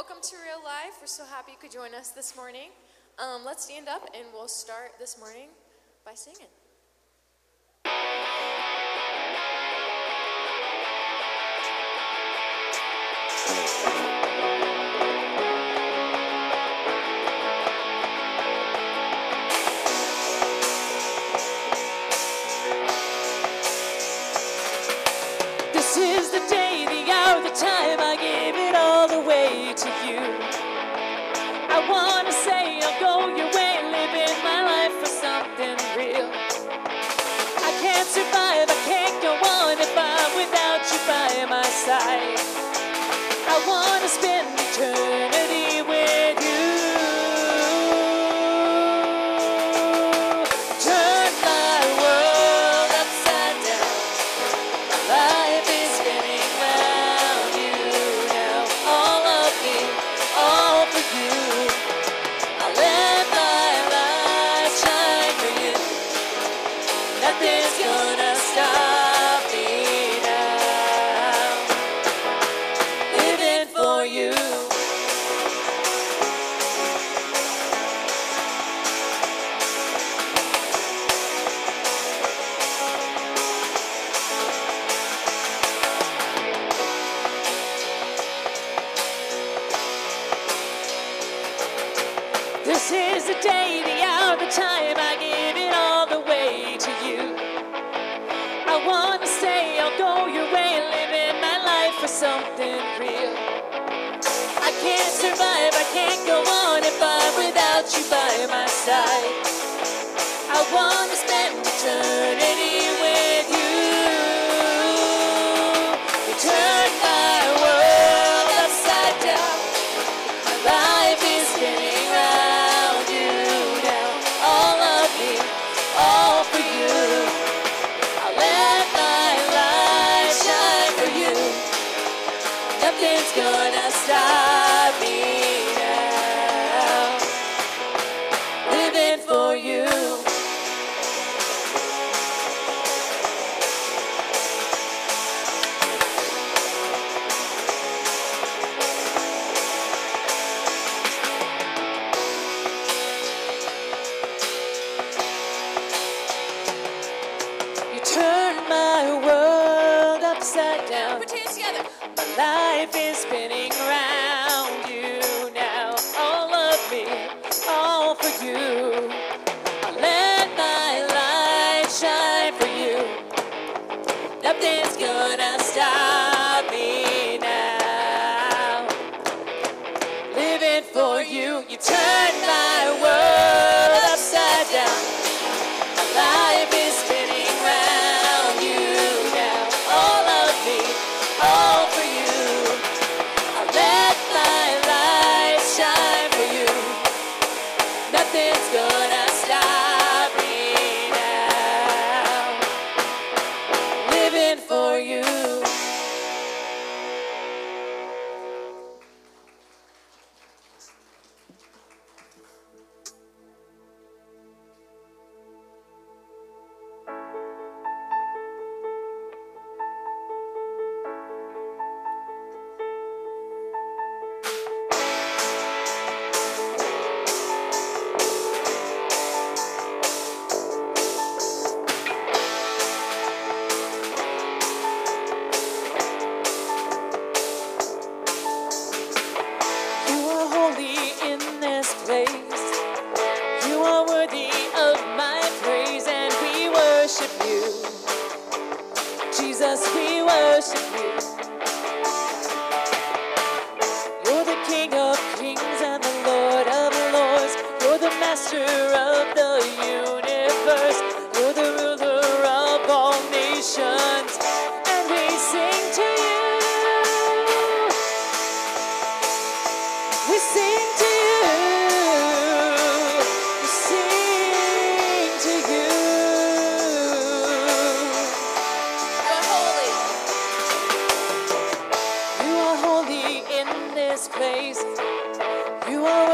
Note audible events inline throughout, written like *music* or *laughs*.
welcome to Real Life. We're so happy you could join us this morning. Um, let's stand up and we'll start this morning by singing. turning survive. I can't go on if I'm without you by my side. I want to spend eternity with you.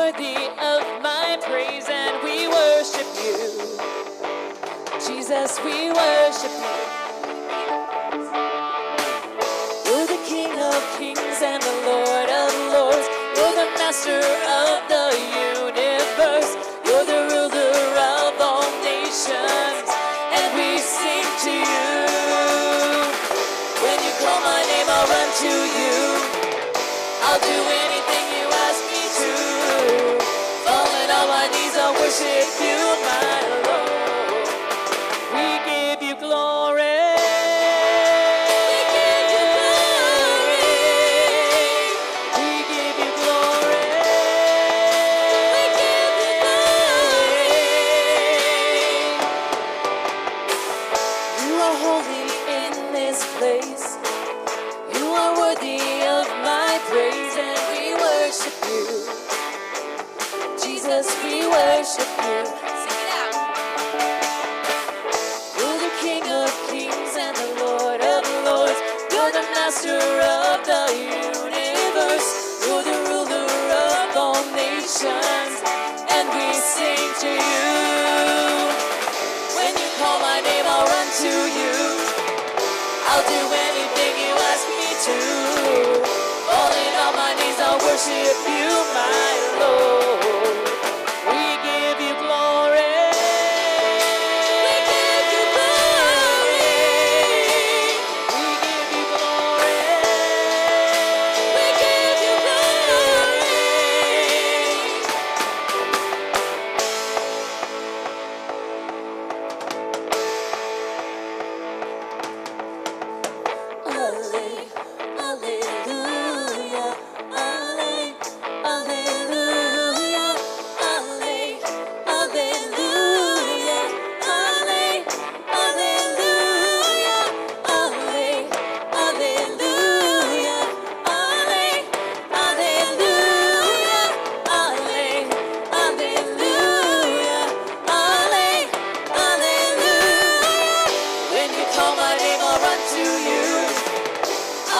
worthy of my praise, and we worship you. Jesus, we worship you. You're the King of kings and the Lord of lords. You're the master of the universe. You're the ruler of all nations, and we sing to you. When you call my name, I'll run to you. I'll do anything. worship you, my Lord.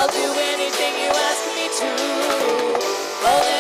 I'll do anything you ask me to. Oh,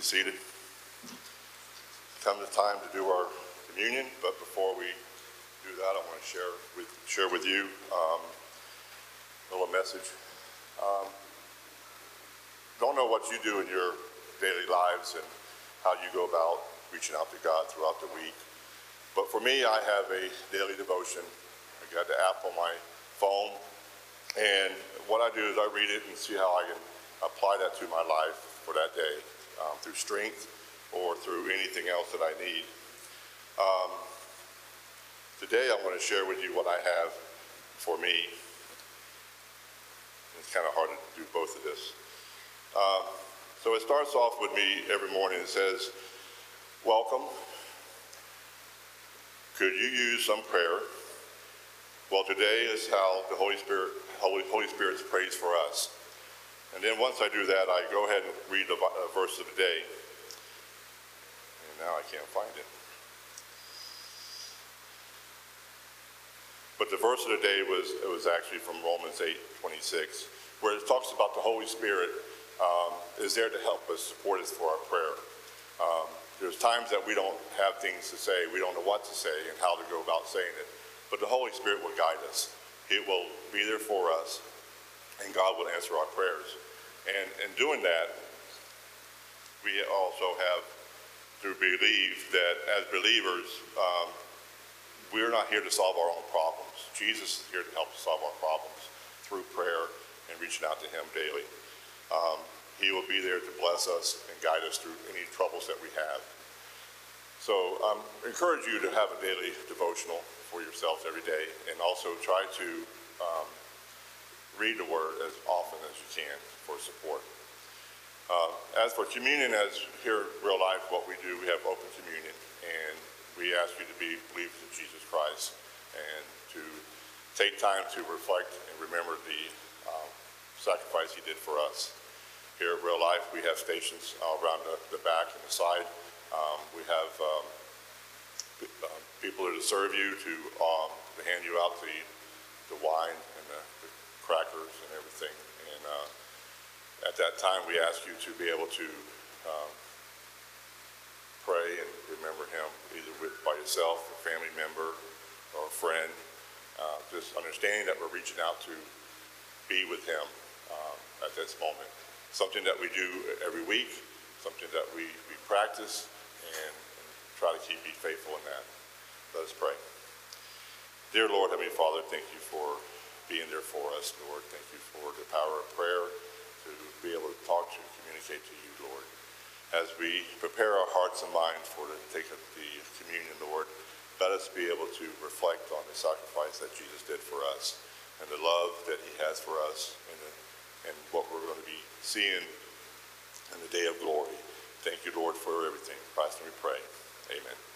be seated. Come the time to do our communion, but before we do that, I want to share with, share with you um, a little message. Um, don't know what you do in your daily lives and how you go about reaching out to God throughout the week. But for me, I have a daily devotion. I got the app on my phone, and what I do is I read it and see how I can apply that to my life for that day um, through strength or through anything else that I need. Um, today, I want to share with you what I have for me. It's kind of hard to do both of this. Um, so it starts off with me every morning. It says, Welcome. Could you use some prayer? Well, today is how the Holy Spirit, Holy, Holy Spirit's prays for us. And then once I do that, I go ahead and read the uh, verse of the day. And now I can't find it. But the verse of the day was, it was actually from Romans 8, 26, where it talks about the Holy Spirit um, is there to help us, support us for our prayer. Um, there's times that we don't have things to say, we don't know what to say and how to go about saying it. But the Holy Spirit will guide us. It will be there for us, and God will answer our prayers. And in doing that, we also have to believe that as believers, um, we're not here to solve our own problems. Jesus is here to help us solve our problems through prayer and reaching out to Him daily. Um, he will be there to bless us and guide us through any troubles that we have. So um, I encourage you to have a daily devotional for yourselves every day and also try to um, read the Word as often as you can for support. Uh, as for communion, as here in real life, what we do, we have open communion, and we ask you to be believers in Jesus Christ and to take time to reflect and remember the um, sacrifice He did for us. Here at Real Life, we have stations around the, the back and the side. Um, we have um, uh, people there to serve you, to, um, to hand you out the, the wine crackers and everything. And uh, at that time, we ask you to be able to um, pray and remember Him either with, by yourself, a family member, or a friend. Uh, just understanding that we're reaching out to be with Him um, at this moment. Something that we do every week, something that we, we practice, and try to keep be faithful in that. Let us pray. Dear Lord, Heavenly Father, thank you for being there for us, Lord. Thank you for the power of prayer to be able to talk to, communicate to you, Lord. As we prepare our hearts and minds for the take of the communion, Lord, let us be able to reflect on the sacrifice that Jesus did for us and the love that he has for us and, the, and what we're going to be seeing in the day of glory. Thank you, Lord, for everything. In Christ, we pray. Amen.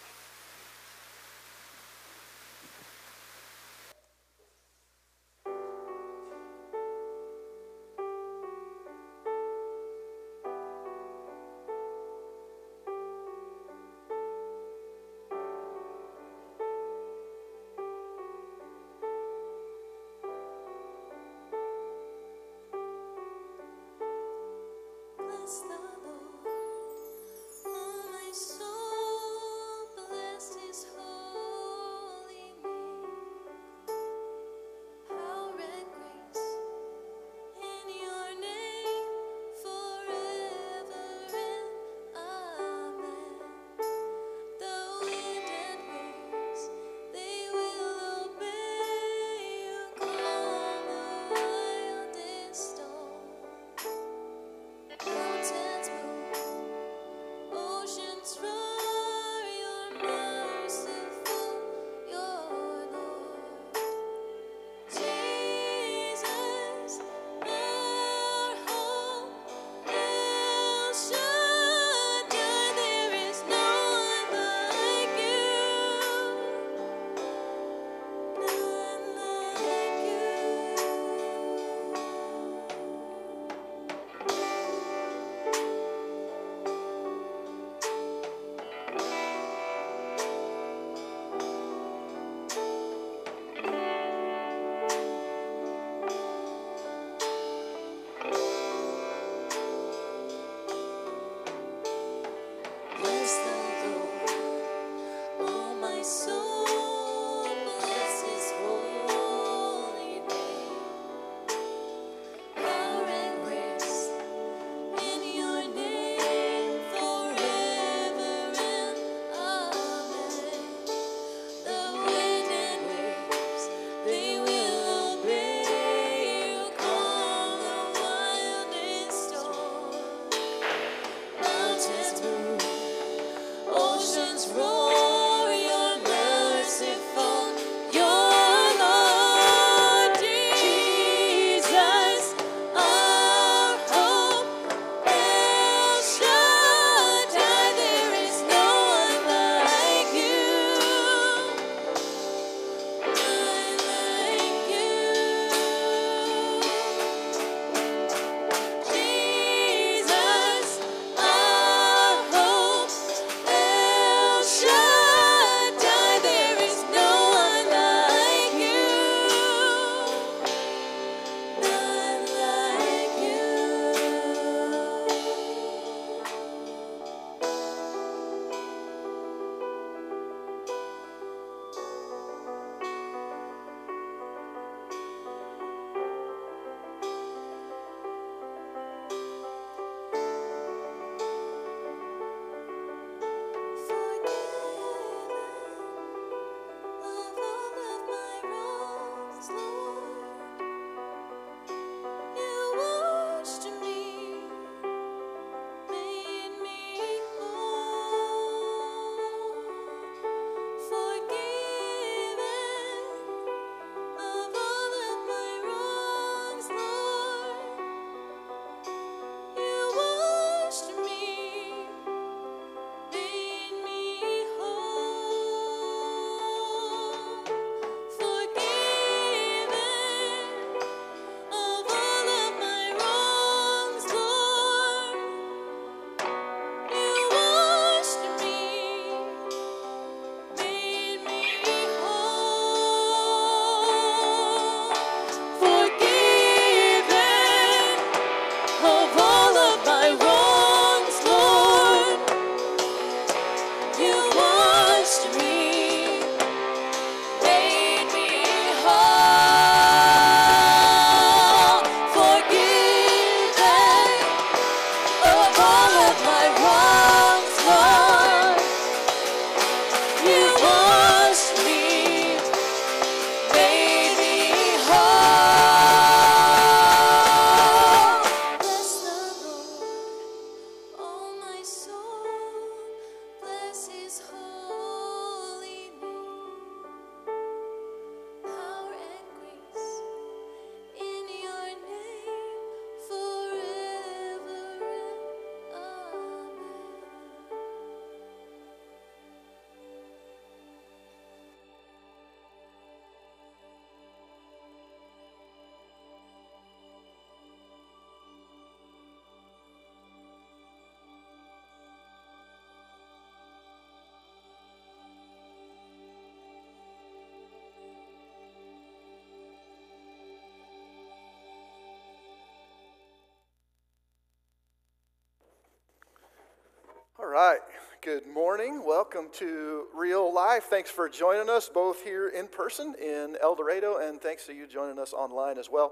Good morning. Welcome to Real Life. Thanks for joining us both here in person in El Dorado, and thanks to you joining us online as well.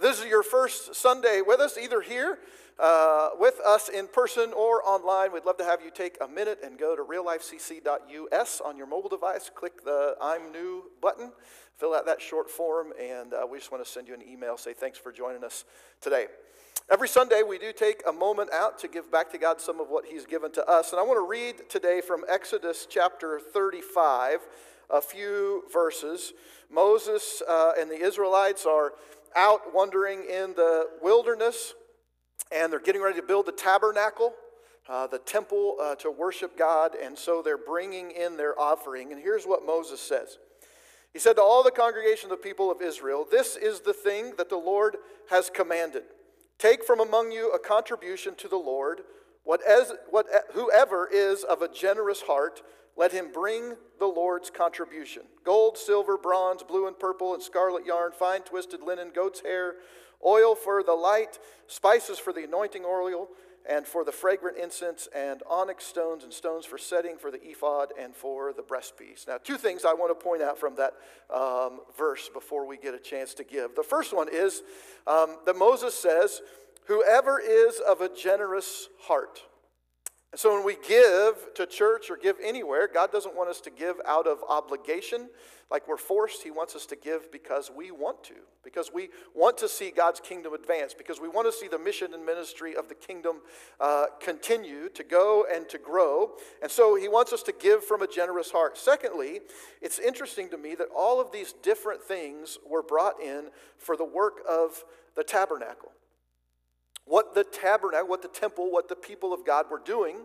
This is your first Sunday with us, either here uh, with us in person or online, we'd love to have you take a minute and go to reallifecc.us on your mobile device. Click the I'm New button, fill out that short form, and uh, we just want to send you an email. Say thanks for joining us today. Every Sunday, we do take a moment out to give back to God some of what He's given to us. And I want to read today from Exodus chapter 35, a few verses. Moses uh, and the Israelites are out wandering in the wilderness, and they're getting ready to build the tabernacle. Uh, the temple uh, to worship God, and so they're bringing in their offering. And here's what Moses says He said to all the congregation of the people of Israel, This is the thing that the Lord has commanded. Take from among you a contribution to the Lord. What as, what, whoever is of a generous heart, let him bring the Lord's contribution gold, silver, bronze, blue and purple, and scarlet yarn, fine twisted linen, goat's hair, oil for the light, spices for the anointing oil and for the fragrant incense, and onyx stones and stones for setting for the ephod and for the breastpiece. Now, two things I want to point out from that um, verse before we get a chance to give. The first one is um, that Moses says, Whoever is of a generous heart. And so when we give to church or give anywhere, God doesn't want us to give out of obligation, like we're forced. He wants us to give because we want to, because we want to see God's kingdom advance, because we want to see the mission and ministry of the kingdom uh, continue to go and to grow. And so He wants us to give from a generous heart. Secondly, it's interesting to me that all of these different things were brought in for the work of the tabernacle what the tabernacle, what the temple, what the people of God were doing,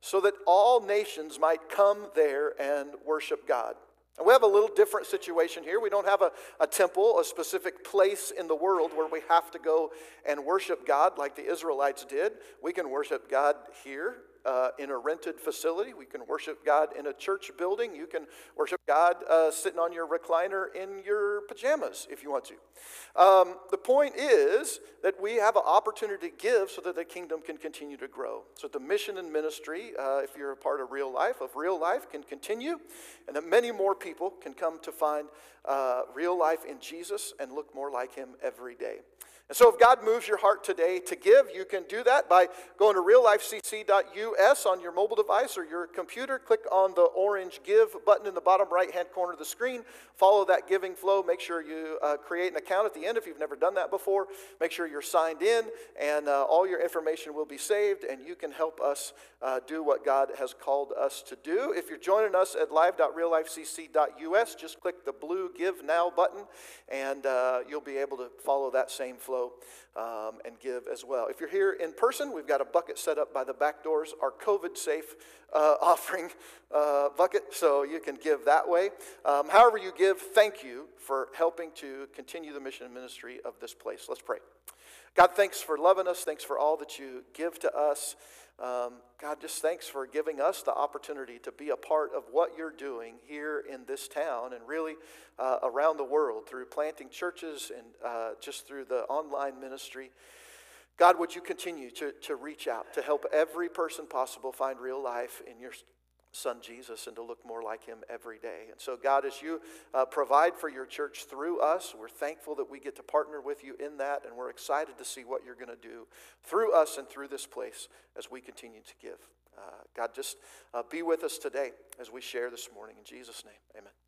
so that all nations might come there and worship God. And we have a little different situation here. We don't have a, a temple, a specific place in the world where we have to go and worship God like the Israelites did. We can worship God here uh, in a rented facility. We can worship God in a church building. You can worship God uh, sitting on your recliner in your pajamas if you want to. Um, the point is that we have an opportunity to give so that the kingdom can continue to grow. So the mission and ministry, uh, if you're a part of real life, of real life, can continue, and that many more people can come to find uh, real life in Jesus and look more like Him every day. And so, if God moves your heart today to give, you can do that by going to reallifecc.us on your mobile device or your computer. Click on the orange Give button in the bottom right hand corner of the screen. Follow that giving flow. Make sure you uh, create an account at the end if you've never done that before. Make sure you're signed in, and uh, all your information will be saved, and you can help us uh, do what God has called us to do. If you're joining us at live.reallifecc.us, just click the blue Give Now button, and uh, you'll be able to follow that same flow um, and give as well. If you're here in person, we've got a bucket set up by the back doors, our COVID safe uh, *laughs* offering uh, bucket, so you can give that way. Um, however, you give, thank you for helping to continue the mission and ministry of this place. Let's pray. God, thanks for loving us. Thanks for all that you give to us. Um, God, just thanks for giving us the opportunity to be a part of what you're doing here in this town and really uh, around the world through planting churches and uh, just through the online ministry. God, would you continue to, to reach out to help every person possible find real life in your son Jesus and to look more like him every day. And so, God, as you uh, provide for your church through us, we're thankful that we get to partner with you in that, and we're excited to see what you're going to do through us and through this place as we continue to give. Uh, God, just uh, be with us today as we share this morning. In Jesus' name, amen.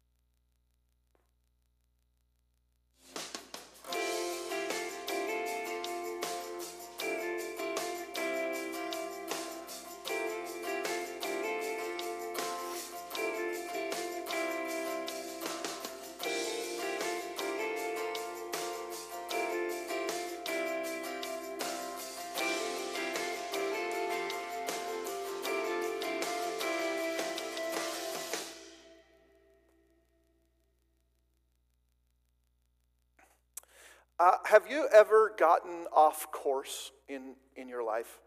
Have you ever gotten off course in, in your life?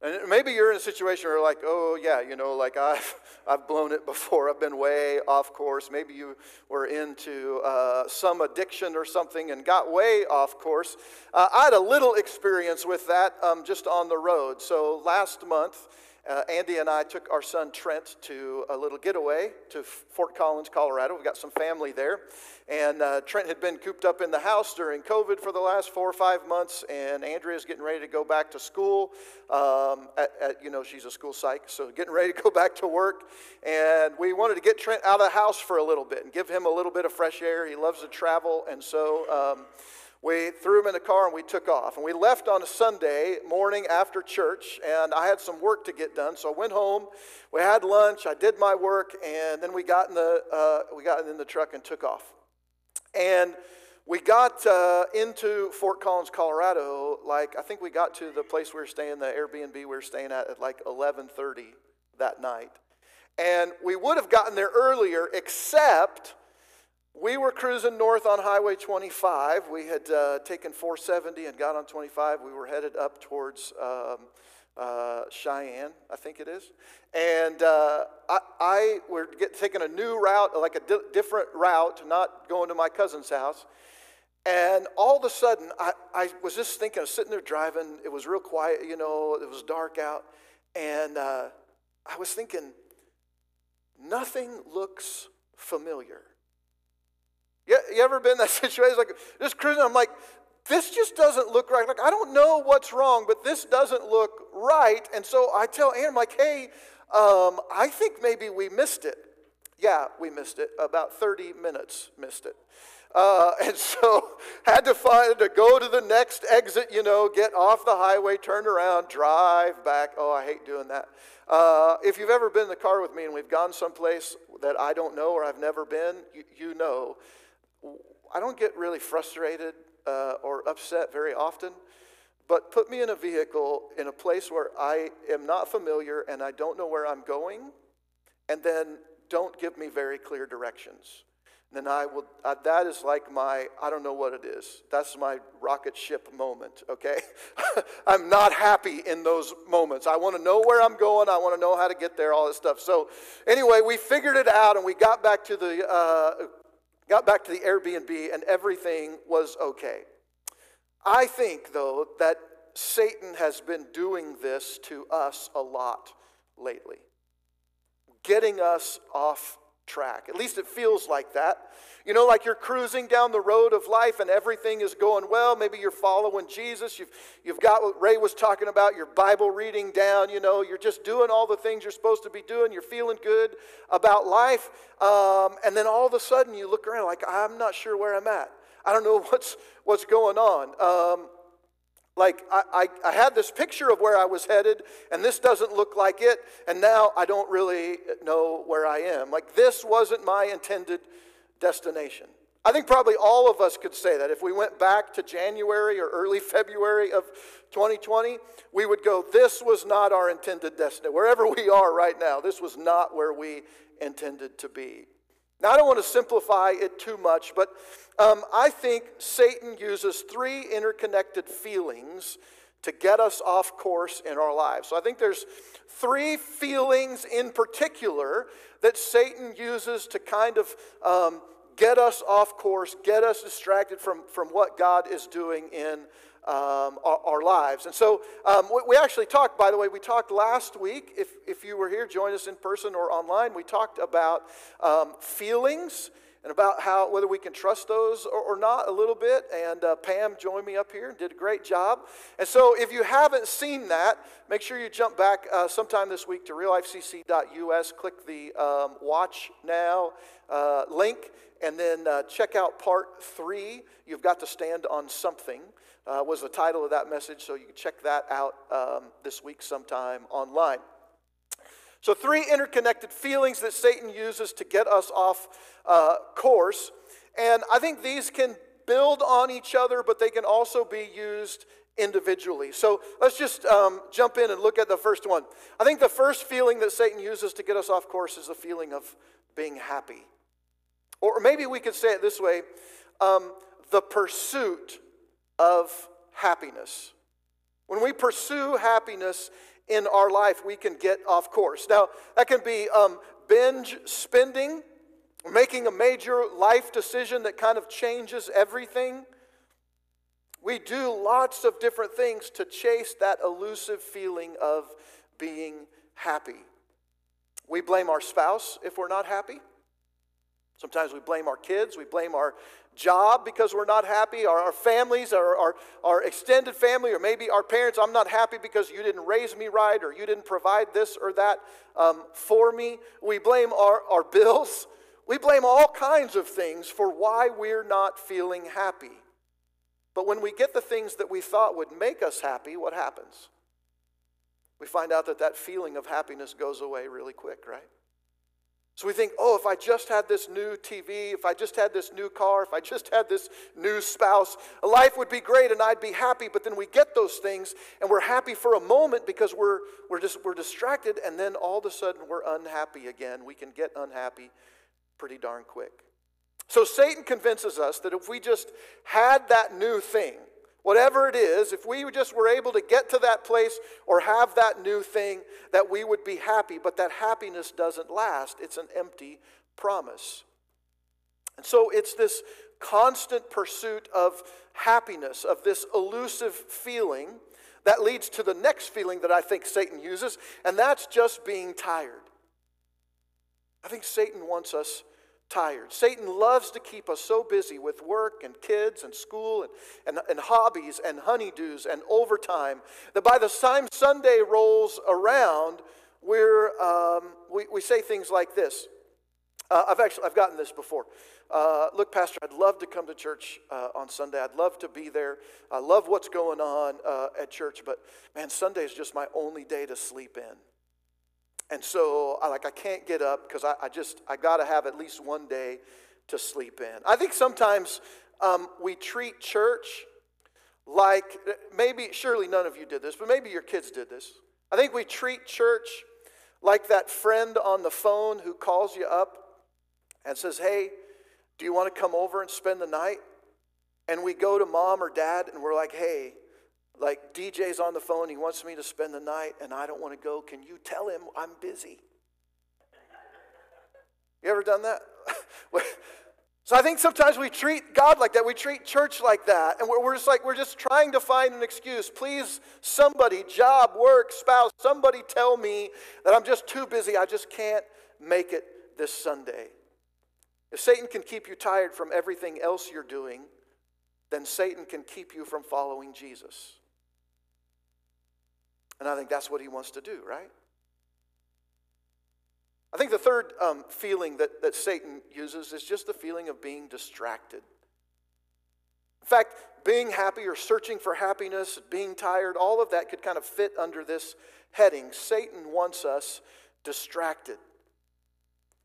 And maybe you're in a situation where, like, oh, yeah, you know, like I've, *laughs* I've blown it before. I've been way off course. Maybe you were into uh, some addiction or something and got way off course. Uh, I had a little experience with that um, just on the road. So last month, uh, Andy and I took our son Trent to a little getaway to Fort Collins, Colorado. We've got some family there. And uh, Trent had been cooped up in the house during COVID for the last four or five months, and Andrea's getting ready to go back to school. Um, at, at, you know, she's a school psych, so getting ready to go back to work. And we wanted to get Trent out of the house for a little bit and give him a little bit of fresh air. He loves to travel, and so. Um, we threw him in the car and we took off. And we left on a Sunday morning after church, and I had some work to get done. So I went home, we had lunch, I did my work, and then we got in the, uh, we got in the truck and took off. And we got uh, into Fort Collins, Colorado, like I think we got to the place we were staying, the Airbnb we were staying at at like 11:30 that night. And we would have gotten there earlier except we were cruising north on Highway 25. We had uh, taken 470 and got on 25. We were headed up towards um, uh, Cheyenne, I think it is. And uh, I, I were get, taking a new route, like a di- different route, not going to my cousin's house. And all of a sudden, I, I was just thinking, I was sitting there driving. It was real quiet, you know, it was dark out. And uh, I was thinking, nothing looks familiar. You, you ever been that *laughs* situation? Like just cruising, I'm like, this just doesn't look right. Like I don't know what's wrong, but this doesn't look right. And so I tell Ann, I'm like, hey, um, I think maybe we missed it. Yeah, we missed it. About 30 minutes missed it. Uh, *laughs* and so *laughs* had to find to go to the next exit, you know, get off the highway, turn around, drive back. Oh, I hate doing that. Uh, if you've ever been in the car with me and we've gone someplace that I don't know or I've never been, you, you know I don't get really frustrated uh, or upset very often, but put me in a vehicle in a place where I am not familiar and I don't know where I'm going, and then don't give me very clear directions. then I will, uh, that is like my, I don't know what it is. That's my rocket ship moment, okay? *laughs* I'm not happy in those moments. I want to know where I'm going. I want to know how to get there, all this stuff. So, anyway, we figured it out and we got back to the uh, Got back to the Airbnb and everything was okay. I think, though, that Satan has been doing this to us a lot lately, getting us off track. At least it feels like that. You know, like you're cruising down the road of life and everything is going well. Maybe you're following Jesus. You've, you've got what Ray was talking about, your Bible reading down. You know, you're just doing all the things you're supposed to be doing. You're feeling good about life. Um, and then all of a sudden you look around like, I'm not sure where I'm at. I don't know *laughs* what's, what's going on. Um, like, I, I, I, had this picture of where I was headed, and this doesn't look like it, and now I don't really know where I am. Like, this wasn't my intended destination. I think probably all of us could say that. If we went back to January or early *laughs* February of 2020, we would go, This was not our intended destination. Wherever we are right now, this was not where we intended to be. Now, I don't want to simplify it too much, but um, I think Satan uses three interconnected feelings to get us off course in our lives. So I think there's three feelings in particular that Satan uses to kind of um, get us off course, get us distracted from, from what God is doing in um, our, our, lives. And so um, we, we, actually talked, by the way, we talked last week. If, if you were here, join us in person or online. We talked about um, feelings and about how whether we can trust those or, or not a little bit. And uh, Pam joined me up here and did a great job. And so if you haven't seen that, make sure you jump back uh, sometime this week to reallifecc.us. Click the um, Watch Now uh, link and then uh, check out part three. You've got to stand on something, uh, was the title of that message, so you can check that out um, this week sometime online. So, three interconnected feelings that Satan uses to get us off uh, course. And I think these can build on each other, but they can also be used individually. So let's just um, jump in and look at the first one. I think the first feeling that Satan uses to get us off course is the feeling of being happy. Or maybe we could say it this way um, the pursuit of happiness. When we pursue happiness in our life, we can get off course. Now, that can be um, binge spending, making a major life decision that kind of changes everything. We do lots of different things to chase that elusive feeling of being happy. We blame our spouse if we're not happy. Sometimes we blame our kids, we blame our job because we're not happy, our, our families, our, our, our extended family, or maybe our parents. I'm not happy because you didn't raise me right or you didn't provide this or that um, for me. We blame our, our bills. We blame all kinds of things for why we're not feeling happy. But when we get the things that we thought would make us happy, what happens? We find out that that feeling of happiness goes away really quick, right? So we think, oh, if I just had this new TV, if I just had this new car, if I just had this new spouse, life would be great and I'd be happy. But then we get those things and we're happy for a moment because we're, we're, just, we're distracted and then all of a sudden we're unhappy again. We can get unhappy pretty darn quick. So Satan convinces us that if we just had that new thing, Whatever it is, if we just were able to get to that place or have that new thing, that we would be happy. But that happiness doesn't last, it's an empty promise. And so it's this constant pursuit of happiness, of this elusive feeling that leads to the next feeling that I think Satan uses, and that's just being tired. I think Satan wants us tired. Satan loves to keep us so busy with work and kids and school and, and, and hobbies and honeydews and overtime that by the time Sunday rolls around, we're, um, we, we say things like this. Uh, I've actually I've gotten this before. Uh, look, Pastor, I'd love to come to church uh, on Sunday. I'd love to be there. I love what's going on uh, at church, but man, Sunday is just my only day to sleep in. And so, I, like, I can't get up because I, I, just, I got to have at least one day to sleep in. I think sometimes um, we treat church like, maybe, surely none of you did this, but maybe your kids did this. I think we treat church like that friend on the phone who calls you up and says, Hey, do you want to come over and spend the night? And we go to mom or dad and we're like, Hey, like DJ's on the phone, he wants me to spend the night and I don't want to go. Can you tell him I'm busy? You ever done that? *laughs* so I think sometimes we treat God like that. We treat church like that. And we're, just like, we're just trying to find an excuse. Please, somebody, job, work, spouse, somebody tell me that I'm just too busy. I just can't make it this Sunday. If Satan can keep you tired from everything else you're doing, then Satan can keep you from following Jesus. And I think that's what he wants to do, right? I think the third um, feeling that, that Satan uses is just the feeling of being distracted. In fact, being happy or searching for happiness, being tired, all of that could kind of fit under this heading. Satan wants us distracted.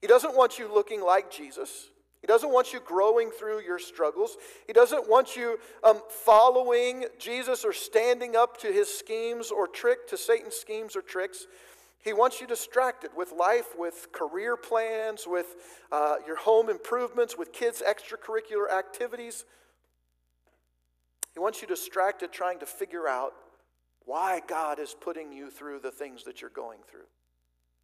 He doesn't want you looking like Jesus. He doesn't want you growing through your struggles. He doesn't want you um, following Jesus or standing up to his schemes or trick to Satan's schemes or tricks. He wants you distracted with life, with career plans, with uh, your home improvements, with kids' extracurricular activities. He wants you distracted trying to figure out why God is putting you through the things that you're going through.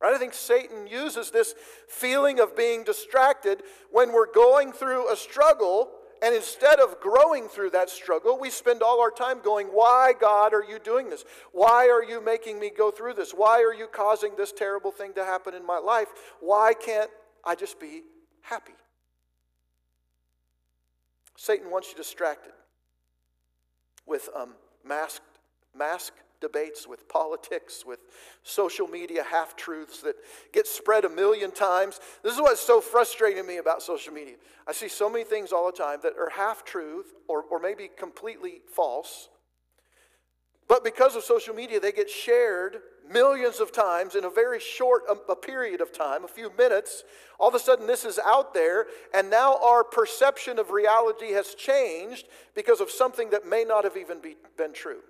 Right? I think Satan uses this feeling of being distracted when we're going through a struggle, and instead of growing through that struggle, we spend all our time going, Why, God, are you doing this? Why are you making me go through this? Why are you causing this terrible thing to happen in my life? Why can't I just be happy? Satan wants you distracted with um, masked, masked debates, with politics, with social media half truths that get spread a million times. This is what's so frustrating me about social media. I see so many things all the time that are half truth or, or maybe completely false. But because of social media, they get shared millions of times in a very short a, a period of time, a few minutes. All of a sudden, this is out there, and now our perception of reality has changed because of something that may not have even be, been true.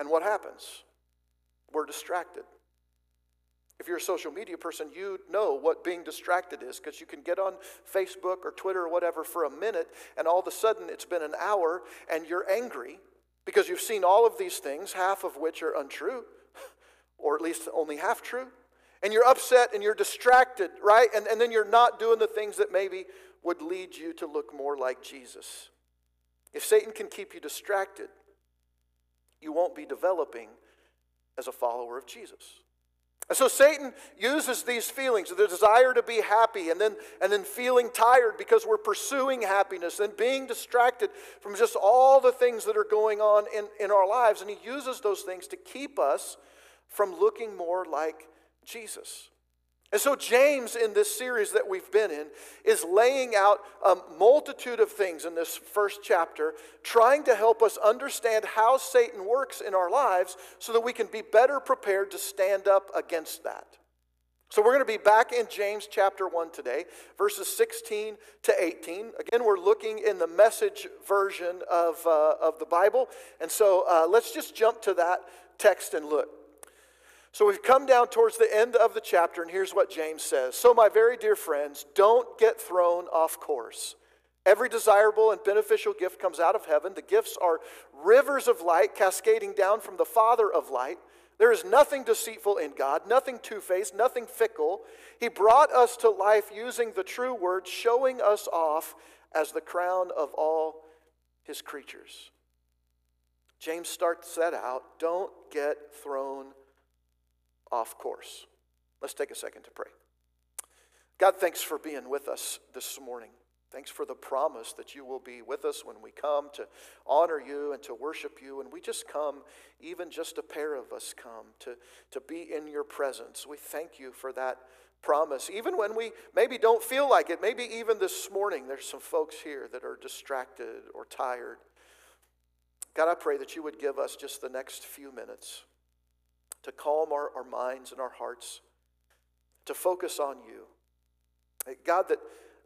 And what happens? We're distracted. If you're a social media person, you know what being distracted is because you can get on Facebook or Twitter or whatever for a minute, and all of a sudden it's been an hour and you're angry because you've seen all of these things, half of which are untrue, *laughs* or at least only half true. And you're upset and you're distracted, right? And, and then you're not doing the things that maybe would lead you to look more like Jesus. If Satan can keep you distracted, you won't be developing as a follower of Jesus. And so Satan uses these feelings, the desire to be happy, and then, and then feeling tired because we're pursuing happiness, and being distracted from just all the things that are going on in, in our lives. And he uses those things to keep us from looking more like Jesus. And so, James, in this series that we've been in, is laying out a multitude of things in this first chapter, trying to help us understand how Satan works in our lives so that we can be better prepared to stand up against that. So, we're going to be back in James chapter 1 today, verses 16 to 18. Again, we're looking in the message version of, uh, of the Bible. And so, uh, let's just jump to that text and look. So we've come down towards the end of the chapter, and here's what James says So, my very dear friends, don't get thrown off course. Every desirable and beneficial gift comes out of heaven. The gifts are rivers of light cascading down from the Father of light. There is nothing deceitful in God, nothing two faced, nothing fickle. He brought us to life using the true word, showing us off as the crown of all his creatures. James starts that out. Don't get thrown off course. Let's take a second to pray. God, thanks for being with us this morning. Thanks for the promise that you will be with us when we come to honor you and to worship you. And we just come, even just a pair of us come to, to be in your presence. We thank you for that promise. Even when we maybe don't feel like it, maybe even this morning, there's some folks here that are distracted or tired. God, I pray that you would give us just the next few minutes to calm our, our minds and our hearts, to focus on you. God, that,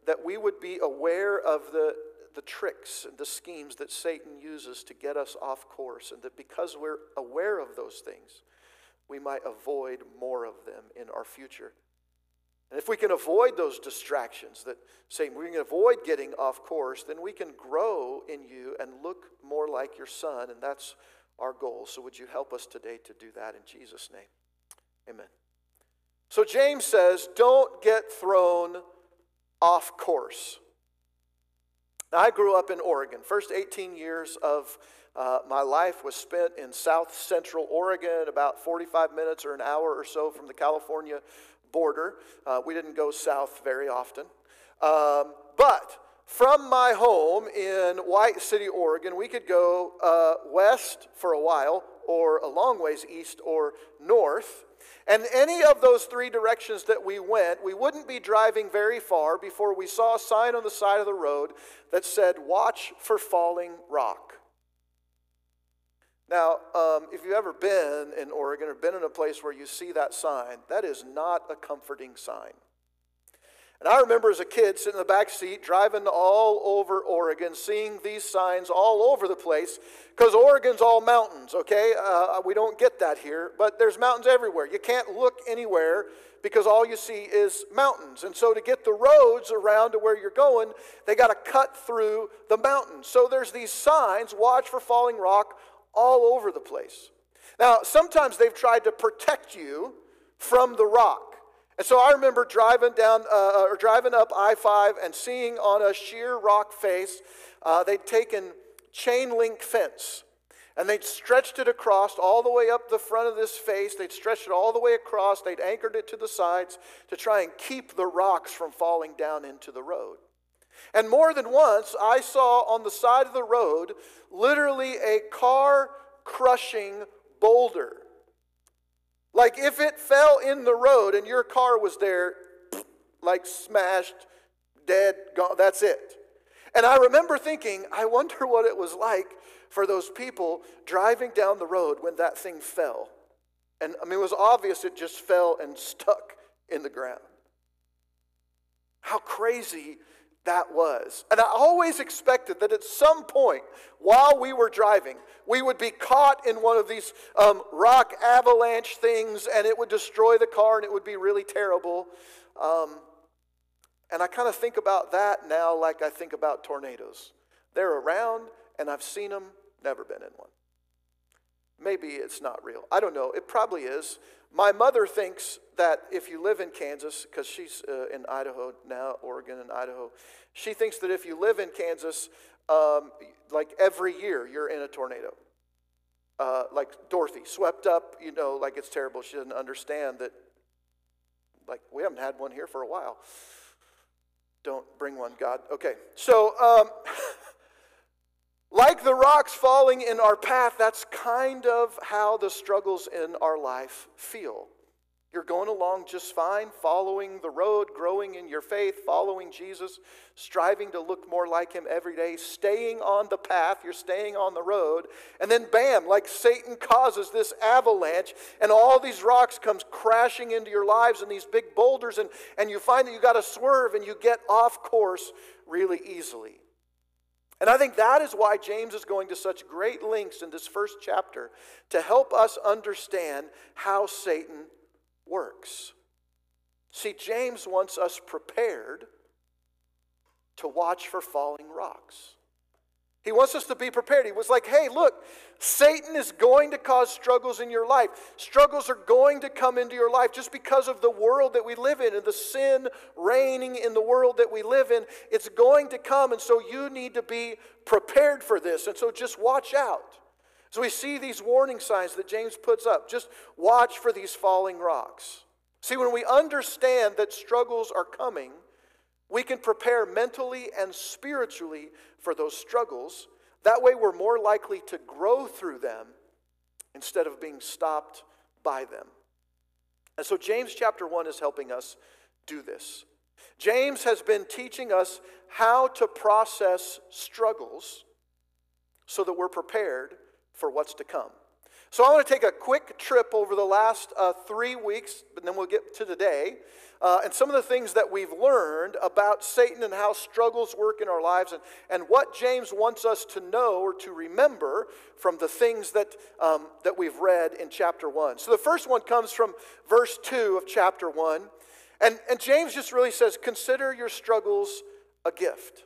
that we would be aware of the, the tricks and the schemes that Satan uses to get us off course, and that because we're aware of those things, we might avoid more of them in our future. And if we can avoid those distractions that Satan, we can avoid getting off course, then we can grow in you and look more like your son, and that's our goals. So, would you help us today to do that in Jesus' name? Amen. So, James says, don't get thrown off course. Now, I grew up in Oregon. First 18 years of uh, my life was spent in south central Oregon, about 45 minutes or an hour or so from the California border. Uh, we didn't go south very often. Um, but from my home in White City, Oregon, we could go uh, west for a while, or a long ways east or north. And any of those three directions that we went, we wouldn't be driving very far before we saw a sign on the side of the road that said, Watch for falling rock. Now, um, if you've ever been in Oregon or been in a place where you see that sign, that is not a comforting sign. And I remember as a kid sitting in the back seat driving all over Oregon, seeing these signs all over the place, because Oregon's all mountains, okay? Uh, we don't get that here, but there's mountains everywhere. You can't look anywhere because all you see is mountains. And so to get the roads around to where you're going, they got to cut through the mountains. So there's these signs, watch for falling rock, all over the place. Now, sometimes they've tried to protect you from the rock. And so I remember driving down uh, uh or driving up I-5 and seeing on a sheer rock face, uh, they'd taken chain link fence and they'd stretched it across all the way up the front of this face. They'd stretched it all the way across. They'd anchored it to the sides to try and keep the rocks from falling down into the road. And more than once, I saw on the side of the road literally a car crushing boulder like if it fell in the road and your car was there, like smashed, dead, gone, that's it. And I remember thinking, I wonder *laughs* what it was like for those people driving down the road when that thing fell. And I mean, it was obvious it just fell and stuck in the ground. How crazy that was. And I always expected that at some point while we were driving, we would be caught in one of these um, rock avalanche things and it would destroy the car and it would be really terrible. Um, and I kind of think about that now like I think about tornadoes. They're around and I've seen them, never been in one. Maybe it's not real. I don't know. It probably is. My mother thinks that if you live in Kansas, because she's uh, in Idaho now, Oregon and Idaho, she thinks that if you live in Kansas, um, like every year you're in a tornado. uh, like Dorothy, swept up, you know, like it's terrible. She doesn't understand that, like, we haven't had one here for a while. Don't bring one, God. Okay, so, um, *laughs* like the rocks falling in our path, that's kind of how the struggles in our life feel. You're going along just fine, following the road, growing in your faith, following Jesus, striving to look more like Him every day, staying on the path, you're staying on the road, and then bam, like Satan causes this avalanche, and all these rocks comes crashing into your lives and these big boulders, and, and you find that you got to swerve and you get off course really easily. And I think that is why James is going to such great lengths in this first chapter to help us understand how Satan works. See, James wants us prepared to watch for falling rocks. He wants us to be prepared. He was like, hey, look, Satan is going to cause struggles in your life. Struggles are going to come into your life just because of the world that we live in and the sin reigning in the world that we live in. It's going to come, and so you need to be prepared for this. And so just watch out. So we see these warning signs that James puts up. Just watch for these falling rocks. See, when we understand that struggles are coming, we can prepare mentally and spiritually for those struggles. That way, we're more likely to grow through them instead of being stopped by them. And so, James chapter 1 is helping us do this. James has been teaching us how to process struggles so that we're prepared for what's to come. So I want to take a quick trip over the last uh, three weeks, and then we'll get to today, uh, and some of the things that we've learned about Satan and how struggles work in our lives, and, and what James wants us to know or to remember from the things that, um, that we've read in chapter 1. So the first one comes from verse 2 of chapter 1, and, and James just really says, Consider your struggles a gift.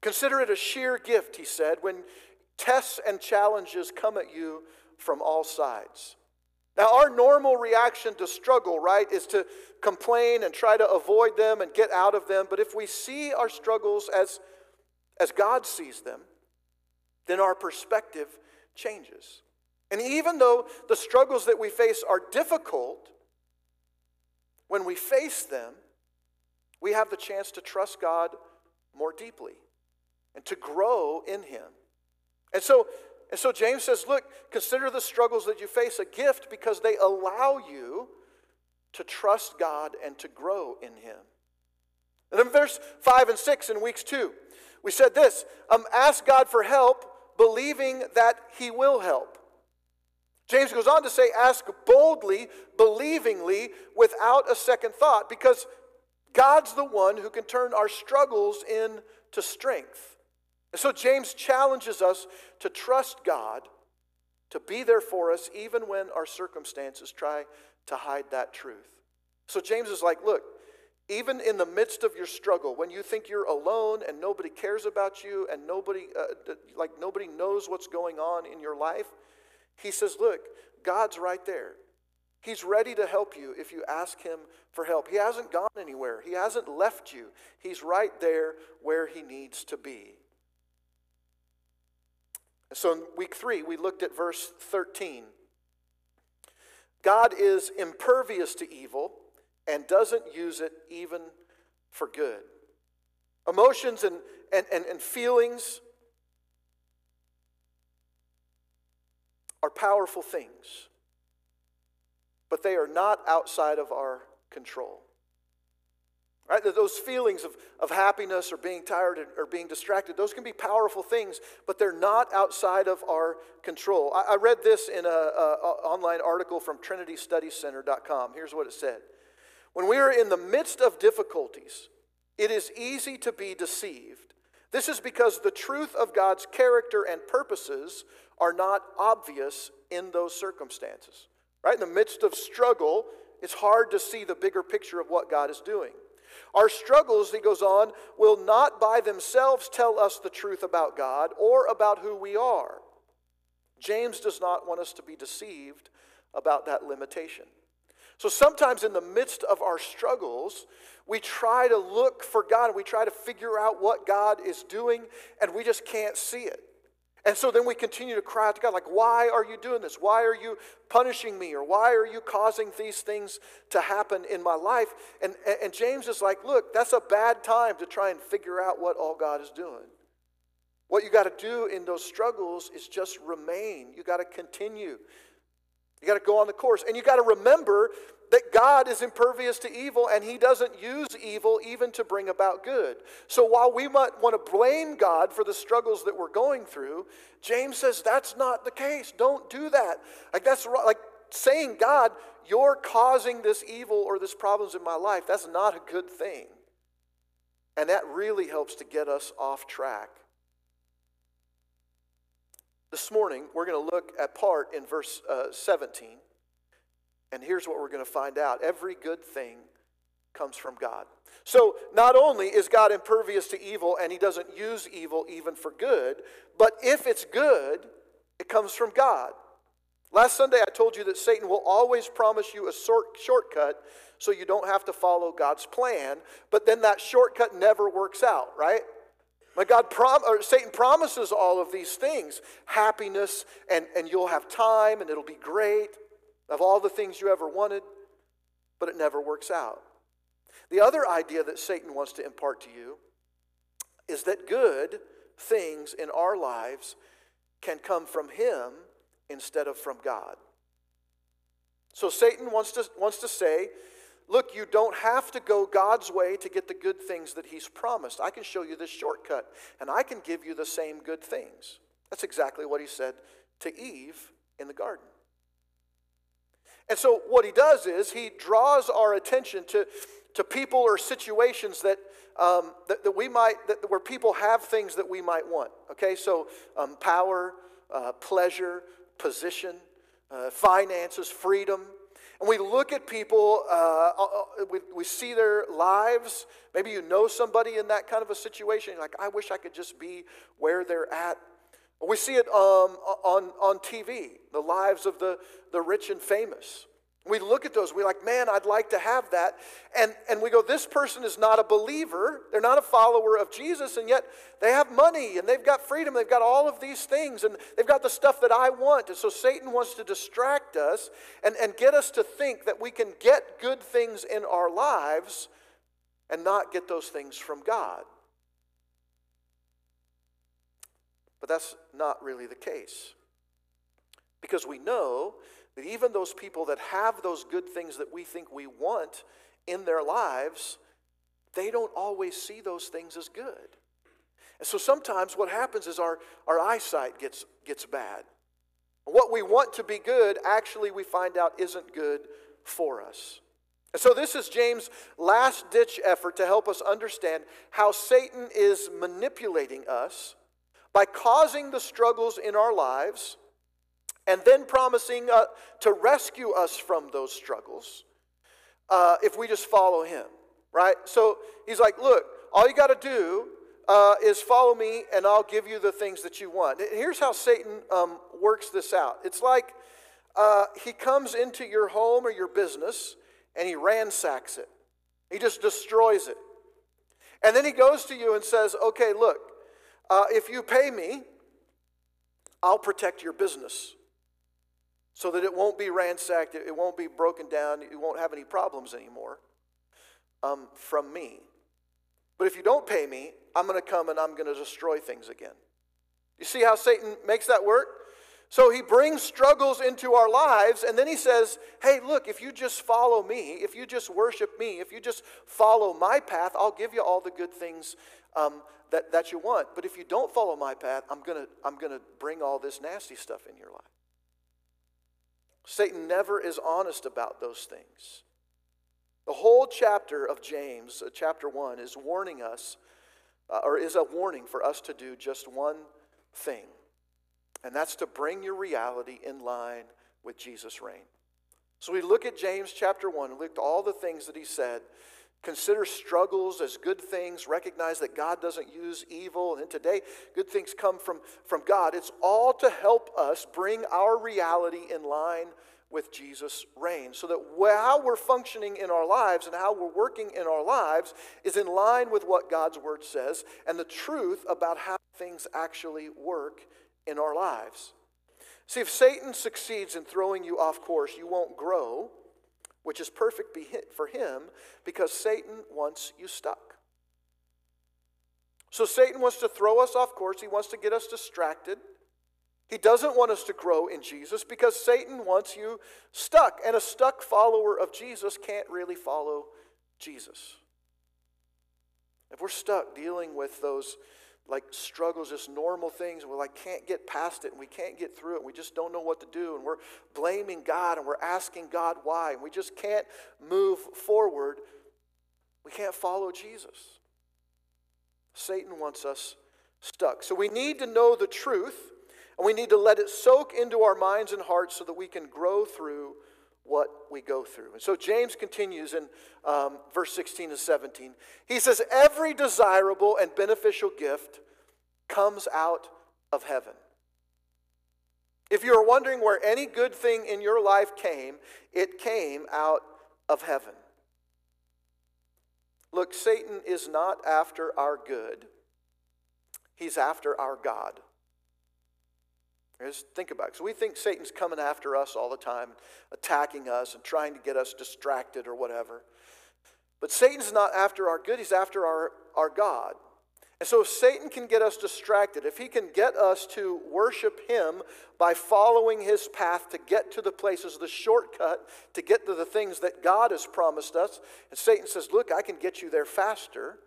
Consider it a sheer gift, he said, when tests and challenges come at you from all sides. Now, our normal reaction to struggle, right, is to complain and try to avoid them and get out of them. But if we see our struggles as, as God sees them, then our perspective changes. And even though the struggles that we face are difficult, when we face them, we have the chance to trust God more deeply and to grow in Him. And so, and so James says, look, consider the struggles that you face a gift because they allow you to trust God and to grow in Him. And then verse 5 and 6 in weeks 2, we said this um, ask God for help, believing that He will help. James goes on to say, ask boldly, believingly, without a second thought, because God's the one who can turn our struggles into strength. And so James challenges us to trust God, to be there for us, even when our circumstances try to hide that truth. So James is like, look, even in the midst of your struggle, when you think you're alone and nobody cares about you and nobody, uh, like nobody knows what's going on in your life, he says, look, God's right there. He's ready to help you if you ask him for help. He hasn't gone anywhere. He hasn't left you. He's right there where he needs to be. So in week three, we looked at verse 13. God is impervious to evil and doesn't use it even for good. Emotions and, and, and, and feelings are powerful things, but they are not outside of our control. Right? Those feelings of, of happiness or being tired or being distracted, those can be powerful things, but they're not outside of our control. I, I read this in an online article from trinitystudycenter.com. Here's what it said When we are in the midst of difficulties, it is easy to be deceived. This is because the truth of God's character and purposes are not obvious in those circumstances. Right? In the midst of struggle, it's hard to see the bigger picture of what God is doing. Our struggles, he goes on, will not by themselves tell us the truth about God or about who we are. James does not want us to be deceived about that limitation. So sometimes in the midst of our struggles, we try to look for God and we try to figure out what God is doing and we just can't see it. And so then we continue to cry out to God, like, why are you doing this? Why are you punishing me? Or why are you causing these things to happen in my life? And, and James is like, look, that's a bad time to try and figure out what all God is doing. What you got to do in those struggles is just remain. You got to continue. You got to go on the course. And you got to remember that God is impervious to evil and he doesn't use evil even to bring about good. So while we might want to blame God for the struggles that we're going through, James says that's not the case. Don't do that. Like that's like saying, God, you're causing this evil or this problems in my life. That's not a good thing. And that really helps to get us off track. This morning, we're going to look at part in verse uh, 17. And here's what we're going to find out every good thing comes from God. So, not only is God impervious to evil and he doesn't use evil even for good, but if it's good, it comes from God. Last Sunday, I told you that Satan will always promise you a short, shortcut so you don't have to follow God's plan, but then that shortcut never works out, right? But God prom- Satan promises all of these things happiness, and, and you'll have time, and it'll be great of all the things you ever wanted, but it never works out. The other idea that Satan wants to impart to you is that good things in our lives can come from him instead of from God. So Satan wants to, wants to say, look, you don't have to go God's way to get the good things that he's promised. I can show you this shortcut, and I can give you the same good things. That's exactly what he said to Eve in the garden. And so what he does is he draws our attention to, to people or situations that, um, that, that, we might, that, where people have things that we might want. Okay, so um, power, uh, pleasure, position, uh, finances, freedom. And we look at people, uh, uh, uh, we, we see their lives. Maybe you know somebody in that kind of a situation. You're like, I wish I could just be where they're at. We see it um, on, on TV, the lives of the, the rich and famous. We look at those, we're like, man, I'd like to have that. And, and we go, this person is not a believer. They're not a follower of Jesus, and yet they have money and they've got freedom. They've got all of these things, and they've got the stuff that I want. And so Satan wants to distract us and, and get us to think that we can get good things in our lives and not get those things from God. But that's not really the case. Because we know that even those people that have those good things that we think we want in their lives, they don't always see those things as good. And so sometimes what happens is our, our eyesight gets, gets bad. What we want to be good, actually, we find out isn't good for us. And so, this is James' last ditch effort to help us understand how Satan is manipulating us by causing the struggles in our lives and then promising uh, to rescue us from those struggles uh, if we just follow him, right? So he's like, look, all you got to do uh, is follow me and I'll give you the things that you want. And here's how Satan um, works this out it's like uh, he comes into your home or your business and he ransacks it, he just destroys it. And then he goes to you and says, okay, look, uh, if you pay me, I'll protect your business so that it won't be ransacked, it won't be broken down, you won't have any problems anymore um, from me. But if you don't pay me, I'm going to come and I'm going to destroy things again. You see how Satan makes that work? So he brings struggles into our lives, and then he says, Hey, look, if you just follow me, if you just worship me, if you just follow my path, I'll give you all the good things um, that, that you want. But if you don't follow my path, I'm going to I'm going to bring all this nasty stuff in your life. Satan never is honest about those things. The whole chapter of James, uh, chapter 1, is warning us, uh, or is a warning for us to do just one thing, and that's to bring your reality in line with Jesus' reign. So we look at James chapter 1 and look at all the things that he said Consider struggles as good things. Recognize that God doesn't use evil. And today, good things come from, from God. It's all to help us bring our reality in line with Jesus' reign. So that how we're functioning in our lives and how we're working in our lives is in line with what God's word says and the truth about how things actually work in our lives. See, if Satan succeeds in throwing you off course, you won't grow, which is perfect for him because Satan wants you stuck. So Satan wants to throw us off course, he wants to get us distracted. He doesn't want us to grow in Jesus because Satan wants you stuck. And a stuck follower of Jesus can't really follow Jesus. If we're stuck dealing with those like struggles, just normal things, we like can't get past it and we can't get through it, and we just don't know what to do, and we're blaming God and we're asking God why, and we just can't move forward, we can't follow Jesus. Satan wants us stuck. So we need to know the truth and we need to let it soak into our minds and hearts so that we can grow through what we go through. And so James continues in um, verse 16 and 17. He says, Every desirable and beneficial gift comes out of heaven. If you are wondering where any good thing in your life came, it came out of heaven. Look, Satan is not after our good, he's after our God. Just think about it. So we think Satan's coming after us all the time, attacking us and trying to get us distracted or whatever. But Satan's not after our good, he's after our, our God. And so if Satan can get us distracted, if he can get us to worship him by following his path to get to the places, the shortcut to get to the things that God has promised us, and Satan says, Look, I can get you there faster.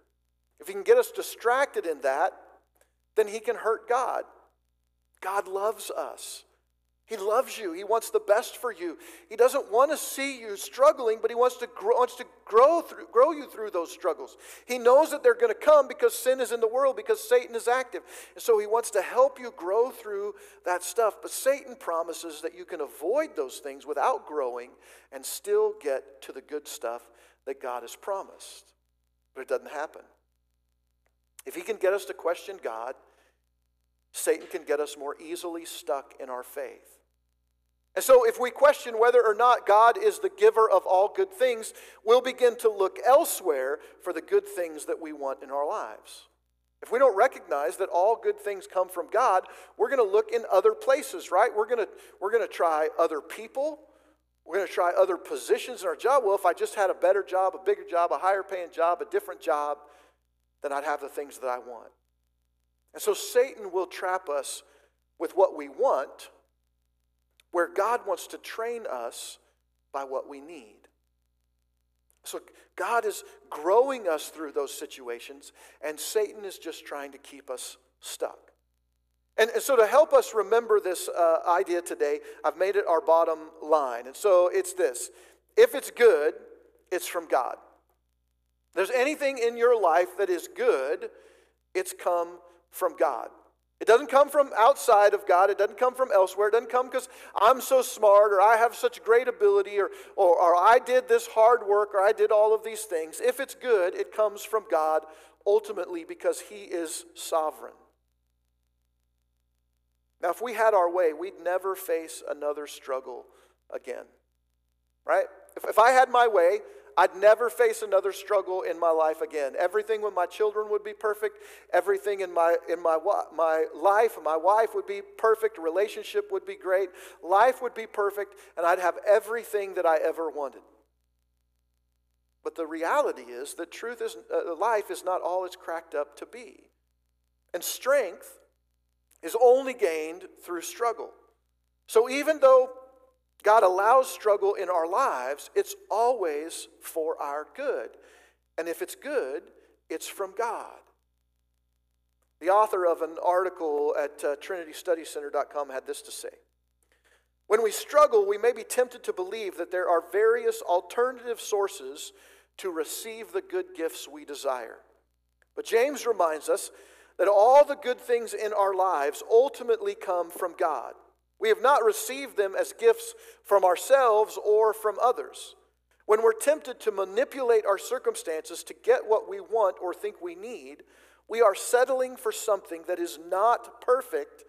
If he can get us distracted in that, then he can hurt God. God loves us. He loves you. He wants the best for you. He doesn't want to see you struggling, but he wants to grow, wants to grow through, grow you through those struggles. He knows that they're going to come because sin is in the world, because Satan is active. And so he wants to help you grow through that stuff. But Satan promises that you can avoid those things without growing and still get to the good stuff that God has promised. But it doesn't happen. If he can get us to question God, Satan can get us more easily stuck in our faith. And so, if we question whether or not God is the giver of all good things, we'll begin to look elsewhere for the good things that we want in our lives. If we don't recognize that all good things come from God, we're going to look in other places, right? We're going to, we're going to try other people. We're going to try other positions in our job. Well, if I just had a better job, a bigger job, a higher paying job, a different job, then I'd have the things that I want. And so Satan will trap us with what we want, where God wants to train us by what we need. So God is growing us through those situations, and Satan is just trying to keep us stuck. And, and so, to help us remember this uh, idea today, I've made it our bottom line. And so, it's this if it's good, it's from God. If there's anything in your life that is good, it's come from God. It doesn't come from outside of God. It doesn't come from elsewhere. It doesn't come because I'm so smart or I have such great ability or, or, or, I did this hard work or I did all of these things. If it's good, it comes from God ultimately because He is sovereign. Now, if we had our way, we'd never face another struggle again. Right? If, if I had my way, I'd never face another struggle in my life again. Everything with my children would be perfect. Everything in my in my my life, my wife would be perfect. Relationship would be great. Life would be perfect, and I'd have everything that I ever wanted. But the reality is that truth is uh, life is not all it's cracked up to be, and strength is only gained through struggle. So even though God allows struggle in our lives, it's always for our good. And if it's good, it's from God. The author of an article at uh, trinitystudycenter.com had this to say When we struggle, we may be tempted to believe that there are various alternative sources to receive the good gifts we desire. But James reminds us that all the good things in our lives ultimately come from God. We have not received them as gifts from ourselves or from others. When we're tempted to manipulate our circumstances to get what we want or think we need, we are settling for something that is not perfect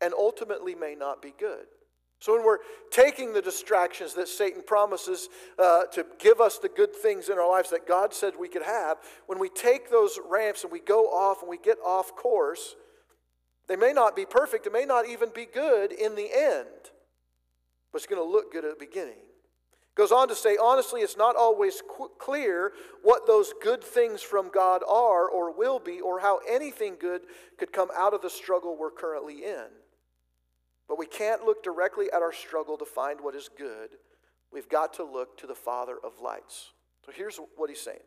and ultimately may not be good. So, when we're taking the distractions that Satan promises uh, to give us the good things in our lives that God said we could have, when we take those ramps and we go off and we get off course, They may not be perfect, it may not even be good in the end, but it's going to look good at the beginning. Goes on to say, honestly, it's not always qu- clear what those good things from God are or will be, or how anything good could come out of the struggle we're currently in. But we can't look directly at our struggle to find what is good. We've got to look to the Father of lights. So here's what he's saying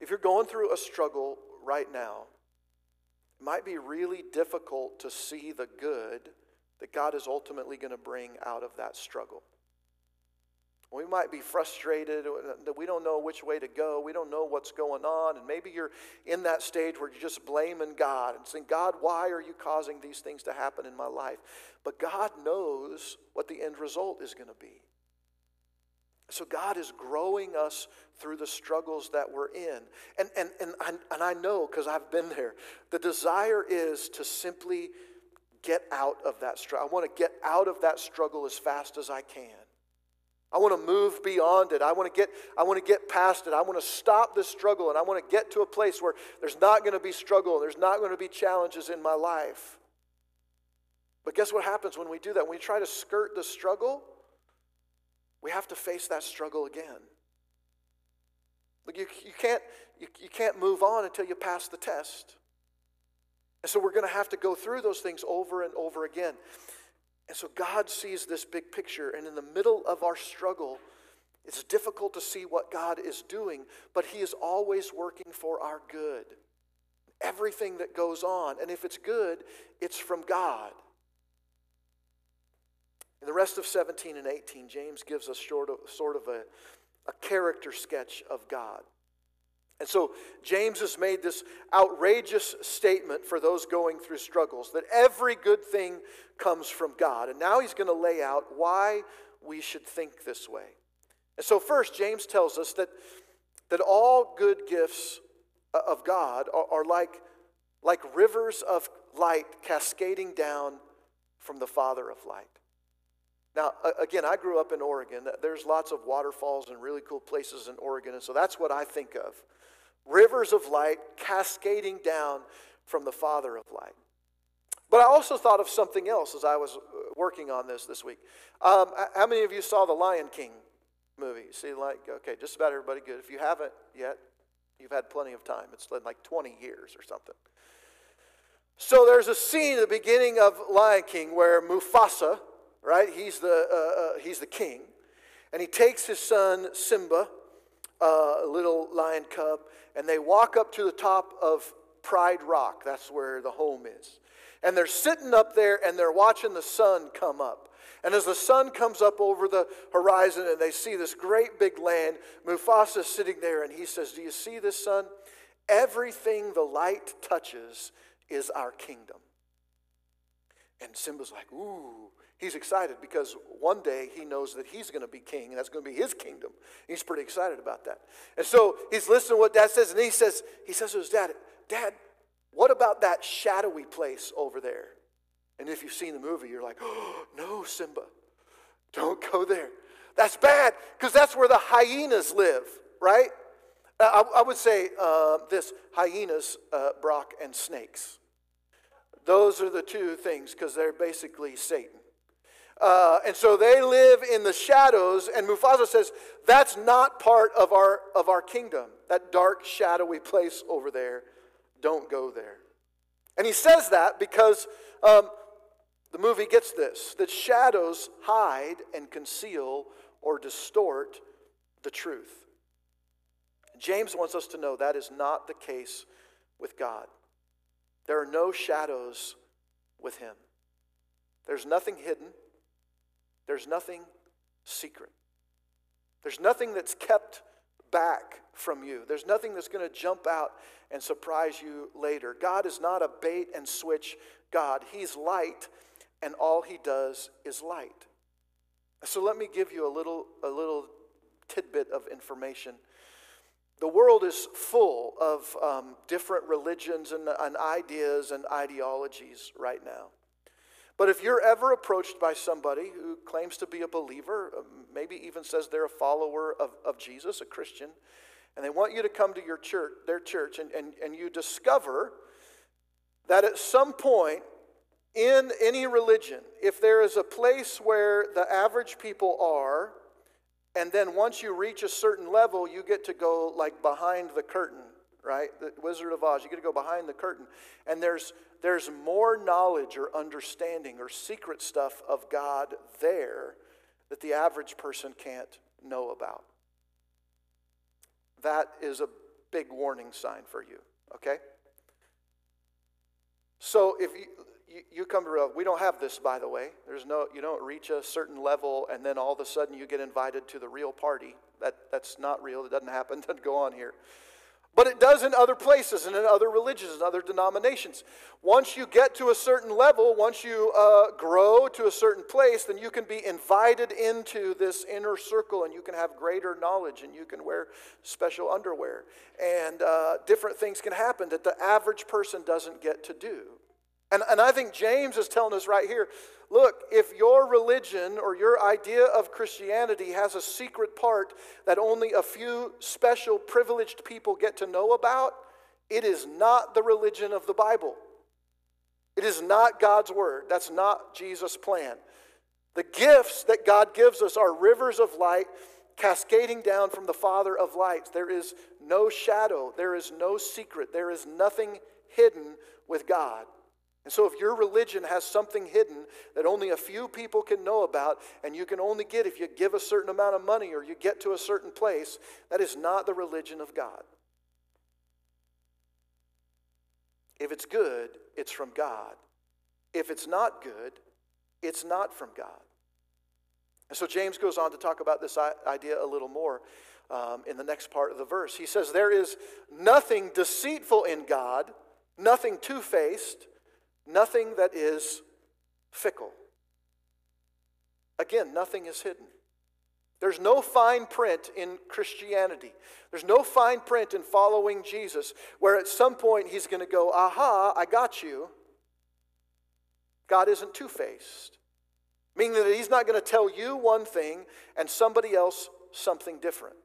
If you're going through a struggle right now, it might be really difficult to see the good that God is ultimately going to bring out of that struggle. We might be frustrated uh, that we don't know which way to go. We don't know what's going on. And maybe you're in that stage where you're just blaming God and saying, God, why are you causing these things to happen in my life? But God knows what the end result is going to be. So God is growing us through the struggles that we're in. And, and, and, I, and I know because I've been there, the desire is to simply get out of that struggle. I want to get out of that struggle as fast as I can. I want to move beyond it. I want to get I want to get past it. I want to stop this struggle and I want to get to a place where there's not going to be struggle, and there's not going to be challenges in my life. But guess what happens when we do that? When we try to skirt the struggle, we have to face that struggle again. Look, you, you, can't, you, you can't move on until you pass the test. And so we're going to have to go through those things over and over again. And so God sees this big picture, and in the middle of our struggle, it's difficult to see what God is doing, but He is always working for our good. Everything that goes on, and if it's good, it's from God. In the rest of 17 and 18, James gives us sort of, sort of a, a character sketch of God. And so James has made this outrageous statement for those going through struggles that every good thing comes from God. And now he's going to lay out why we should think this way. And so, first, James tells us that, that all good gifts uh, of God are, are like, like rivers of light cascading down from the Father of light. Now, again, I grew up in Oregon. There's lots of waterfalls and really cool places in Oregon, and so that's what I think of rivers of light cascading down from the Father of light. But I also thought of something else as I was uh, working on this this week. Um, how many of you saw the Lion King movie? See, like, okay, just about everybody good. If you haven't yet, you've had plenty of time. It's like 20 years or something. So there's a scene at the beginning of Lion King where Mufasa, right, he's the, uh, uh, he's the king, and he takes his son Simba a little lion cub, and they walk up to the top of Pride Rock. That's where the home is. And they're sitting up there and they're watching the sun come up. And as the sun comes up over the horizon and they see this great big land, Mufasa's sitting there and he says, Do you see this, sun? Everything the light touches is our kingdom. And Simba's like, Ooh, He's excited because one day he knows that he's going to be king, and that's going to be his kingdom. He's pretty excited about that. And so he's listening to what dad says, and he says, he says to his dad, Dad, what about that shadowy place over there? And if you've seen the movie, you're like, oh, no, Simba, don't go there. That's bad because that's where the hyenas live, right? I, I would say uh, this hyenas, uh, Brock, and snakes. Those are the two things because they're basically Satan. Uh, and so they live in the shadows, and Mufasa says, That's not part of our, of our kingdom. That dark, shadowy place over there. Don't go there. And he says that because um, the movie gets this that shadows hide and conceal or distort the truth. James wants us to know that is not the case with God. There are no shadows with him, there's nothing hidden. There's nothing secret. There's nothing that's kept back from you. There's nothing that's going to jump out and surprise you later. God is not a bait and switch God. He's light, and all he does is light. So let me give you a little, a little tidbit of information. The world is full of um, different religions and, and ideas and ideologies right now. But if you're ever approached by somebody who claims to be a believer, uh, maybe even says they're a follower of, of Jesus, a Christian, and they want you to come to your church, their church, and, and, and you discover that at some point in any religion, if there is a place where the average people are, and then once you reach a certain level, you get to go like behind the curtain, right? The Wizard of Oz, you get to go behind the curtain. And there's, there's more knowledge or understanding or secret stuff of God there that the average person can't know about. That is a big warning sign for you, okay? So if you, you, come to we don't have this, by the way. There's no, you don't reach a certain level and then all of a sudden you get invited to the real party. That, that's not real. It doesn't happen. *laughs* Doesn't go on here. But it does in other places and in other religions and other denominations. Once you get to a certain level, once you uh, grow to a certain place, then you can be invited into this inner circle and you can have greater knowledge and you can wear special underwear. And uh, different things can happen that the average person doesn't get to do. And, and I think James is telling us right here look, if your religion or your idea of Christianity has a secret part that only a few special privileged people get to know about, it is not the religion of the Bible. It is not God's word. That's not Jesus' plan. The gifts that God gives us are rivers of light cascading down from the Father of lights. There is no shadow, there is no secret, there is nothing hidden with God. And so, if your religion has something hidden that only a few people can know about, and you can only get if you give a certain amount of money or you get to a certain place, that is not the religion of God. If it's good, it's from God. If it's not good, it's not from God. And so, James goes on to talk about this idea a little more um, in the next part of the verse. He says, There is nothing deceitful in God, nothing two faced Nothing that is fickle. Again, nothing is hidden. There's no fine print in Christianity. There's no fine print in following Jesus where at some point he's going to go, aha, I got you. God isn't two faced, meaning that he's not going to tell you one thing and somebody else something different.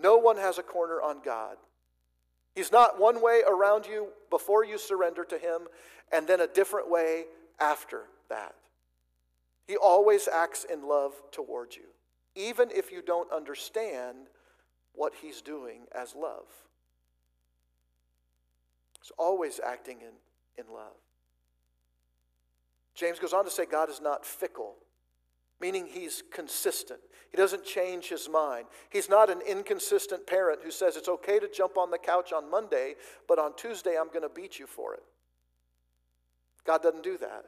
No one has a corner on God. He's not one way around you before you surrender to Him and then a different way after that. He always acts in love towards you, even if you don't understand what He's doing as love. He's always acting in, in love. James goes on to say God is not fickle meaning he's consistent. He doesn't change his mind. He's not an inconsistent parent who says it's okay to jump on the couch on Monday, but on Tuesday I'm going to beat you for it. God doesn't do that.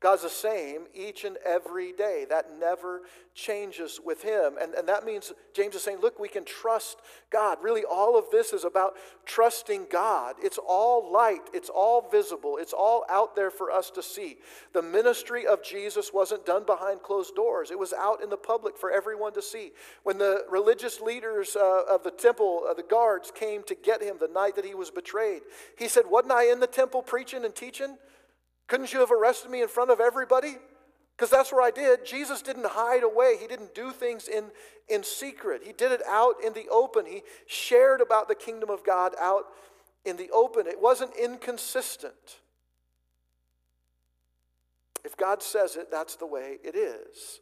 God's the same each and every day. That never changes with Him. And, and that means James is saying, look, we can trust God. Really, all of this is about trusting God. It's all light, it's all visible, it's all out there for us to see. The ministry of Jesus wasn't done behind closed doors, it was out in the public for everyone to see. When the religious leaders uh, of the temple, uh, the guards, came to get him the night that he was betrayed, he said, Wasn't I in the temple preaching and teaching? Couldn't you have arrested me in front of everybody? Because that's where I did. Jesus didn't hide away. He didn't do things in, in secret. He did it out in the open. He shared about the kingdom of God out in the open. It wasn't inconsistent. If God says it, that's the way it is.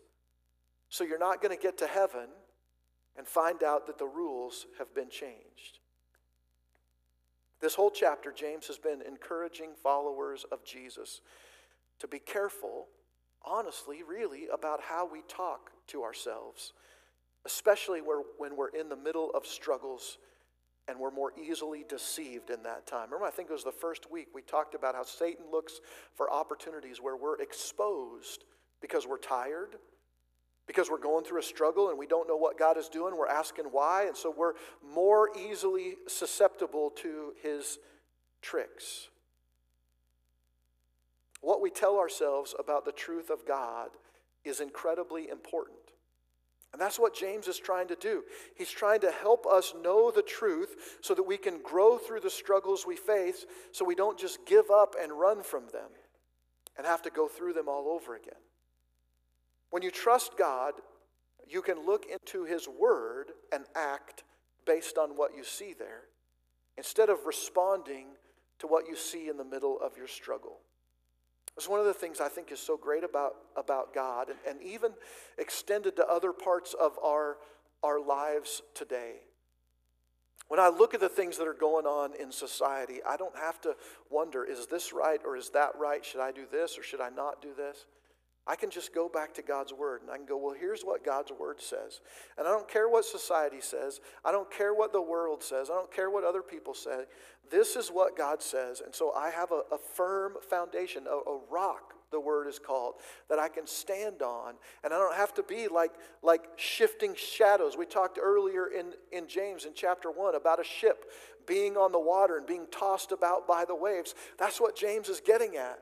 So you're not going to get to heaven and find out that the rules have been changed. This whole chapter, James has been encouraging followers of Jesus to be careful, honestly, really, about how we talk to ourselves, especially where, when we're in the middle of struggles and we're more easily deceived in that time. Remember, I think it was the first week we talked about how Satan looks for opportunities where we're exposed because we're tired because we're going through a struggle and we don't know what God is doing. We're asking why. And so we're more easily susceptible to his tricks. What we tell ourselves about the truth of God is incredibly important. And that's what James is trying to do. He's trying to help us know the truth so that we can grow through the struggles we face so we don't just give up and run from them and have to go through them all over again. When you trust God, you can look into His Word and act based on what you see there instead of responding to what you see in the middle of your struggle. It's one of the things I think is so great about, about God and, and even extended to other parts of our, our lives today. When I look at the things that are going on in society, I don't have to wonder is this right or is that right? Should I do this or should I not do this? I can just go back to God's word and I can go, well, here's what God's word says. And I don't care what society says. I don't care what the world says. I don't care what other people say. This is what God says. And so I have a, a firm foundation, a, a rock the word is called, that I can stand on. And I don't have to be like, like shifting shadows. We talked earlier in, in James in chapter 1 about a ship being on the water and being tossed about by the waves. That's what James is getting at.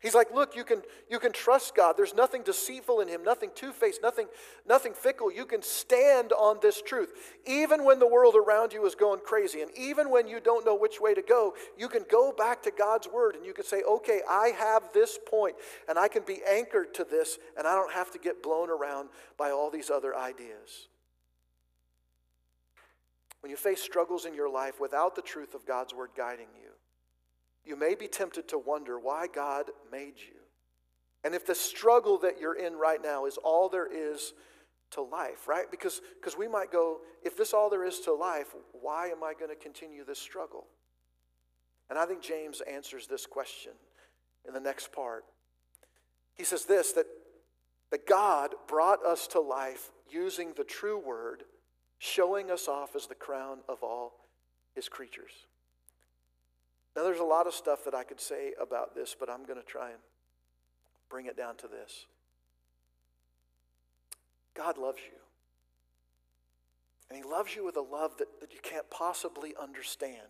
He's like, look, you can, you can trust God. There's nothing deceitful in him, nothing two-faced, nothing, nothing fickle. You can stand on this truth. Even when the world around you is going crazy, and even when you don't know which way to go, you can go back to God's word and you can say, okay, I have this point, and I can be anchored to this, and I don't have to get blown around by all these other ideas. When you face struggles in your life without the truth of God's word guiding you, you may be tempted to wonder why God made you. And if the struggle that you're in right now is all there is to life, right? Because, because we might go, if this all there is to life, why am I going to continue this struggle? And I think James answers this question in the next part. He says this that, that God brought us to life using the true word, showing us off as the crown of all his creatures. Now, there's a lot of stuff that I could say about this, but I'm going to try and bring it down to this God loves you. And He loves you with a love that, that you can't possibly understand.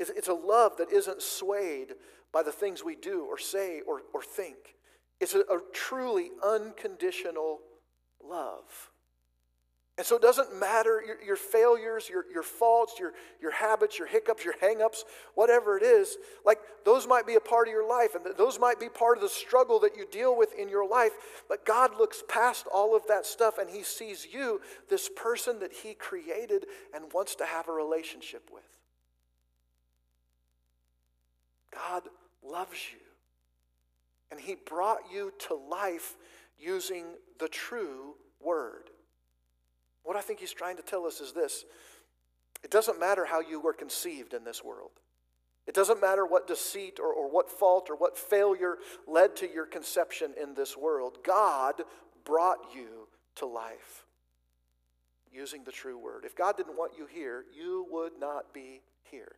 It's, it's a love that isn't swayed by the things we do or say or, or think. It's a, a truly unconditional love. And so it doesn't matter your, your failures, your, your faults, your, your habits, your hiccups, your hangups, whatever it is, like those might be a part of your life and those might be part of the struggle that you deal with in your life. But God looks past all of that stuff and He sees you, this person that He created and wants to have a relationship with. God loves you. And He brought you to life using the true word. What I think he's trying to tell us is this it doesn't matter how you were conceived in this world. It doesn't matter what deceit or, or what fault or what failure led to your conception in this world. God brought you to life using the true word. If God didn't want you here, you would not be here.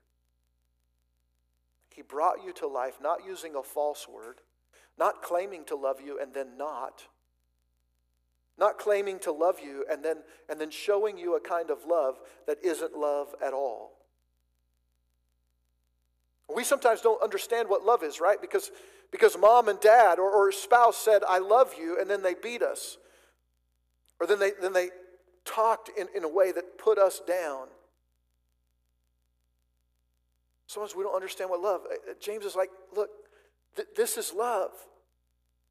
He brought you to life not using a false word, not claiming to love you and then not, not claiming to love you and then, and then showing you a kind of love that isn't love at all. We sometimes don't understand what love is, right? Because, because mom and dad or, or spouse said, I love you, and then they beat us. Or then they, then they talked in, in a way that put us down. Sometimes we don't understand what love. Uh, uh, James is like, look, th- this is love.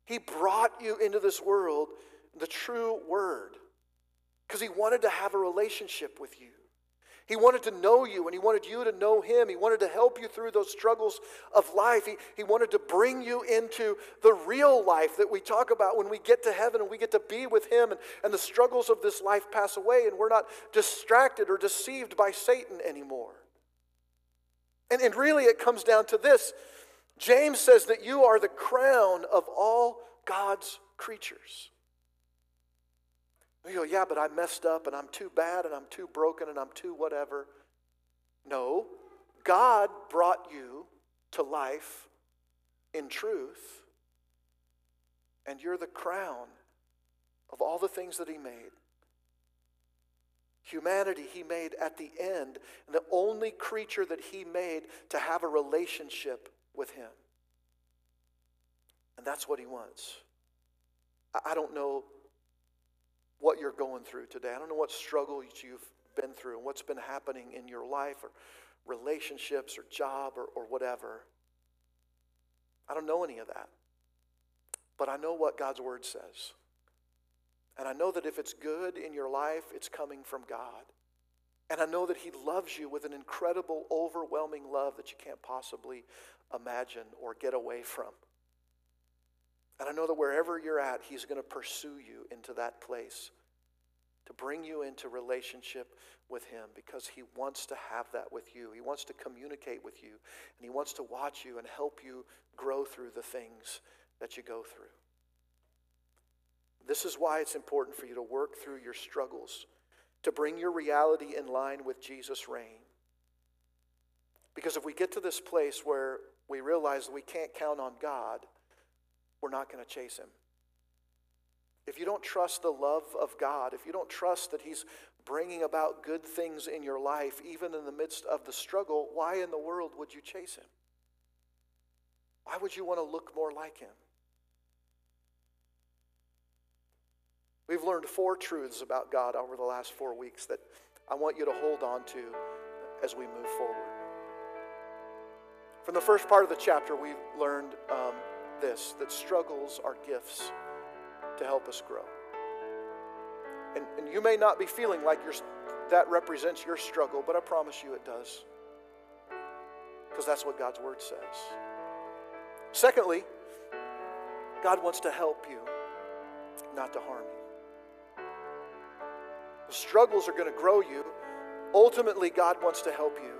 He brought you into this world the true word because he wanted to have a relationship with you. He wanted to know you and he wanted you to know him. He wanted to help you through those struggles of life. He, he wanted to bring you into the real life that we talk about when we get to heaven and we get to be with him and, and the struggles of this life pass away and we're not distracted or deceived by Satan anymore. And, and really, it comes down to this James says that you are the crown of all God's creatures. You go, yeah, but I messed up and I'm too bad and I'm too broken and I'm too whatever. No, God brought you to life in truth, and you're the crown of all the things that He made. Humanity, He made at the end, and the only creature that He made to have a relationship with Him. And that's what He wants. I don't know what you're going through today. I don't know what struggles you've been through and what's been happening in your life or relationships or job or, or whatever. I don't know any of that. But I know what God's word says. And I know that if it's good in your life, it's coming from God. And I know that He loves you with an incredible, overwhelming love that you can't possibly imagine or get away from. And I know that wherever you're at, He's going to pursue you into that place to bring you into relationship with Him because He wants to have that with you. He wants to communicate with you, and He wants to watch you and help you grow through the things that you go through. This is why it's important for you to work through your struggles to bring your reality in line with Jesus' reign. Because if we get to this place where we realize we can't count on God, we're not going to chase Him. If you don't trust the love of God, if you don't trust that He's bringing about good things in your life, even in the midst of the struggle, why in the world would you chase Him? Why would you want to look more like Him? We've learned four truths about God over the last four weeks that I want you to hold on to as we move forward. From the first part of the chapter, we learned um, this that struggles are gifts to help us grow. And, and you may not be feeling like that represents your struggle, but I promise you it does. Because that's what God's word says. Secondly, God wants to help you, not to harm you. The struggles are going to grow you. Ultimately, God wants to help you.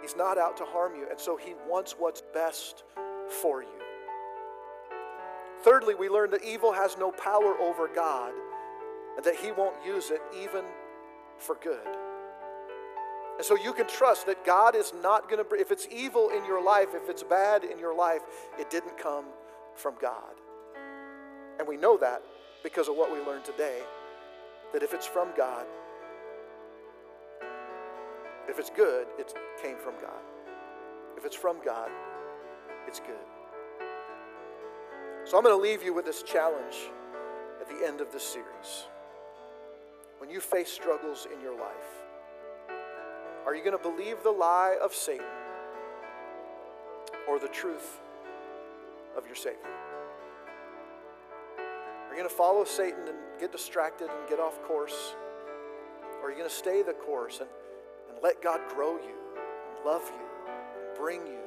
He's not out to harm you, and so He wants what's best for you. Thirdly, we learn that evil has no power over God and that He won't use it even for good. And so you can trust that God is not going to, if it's evil in your life, if it's bad in your life, it didn't come from God. And we know that because of what we learned today that if it's from God, if it's good, it came from God. If it's from God, it's good. So I'm going to leave you with this challenge at the end of this series. When you face struggles in your life, are you going to believe the lie of Satan or the truth of your Savior? Are you going to follow Satan and get distracted and get off course? Or are you going to stay the course and, and let God grow you, and love you, and bring you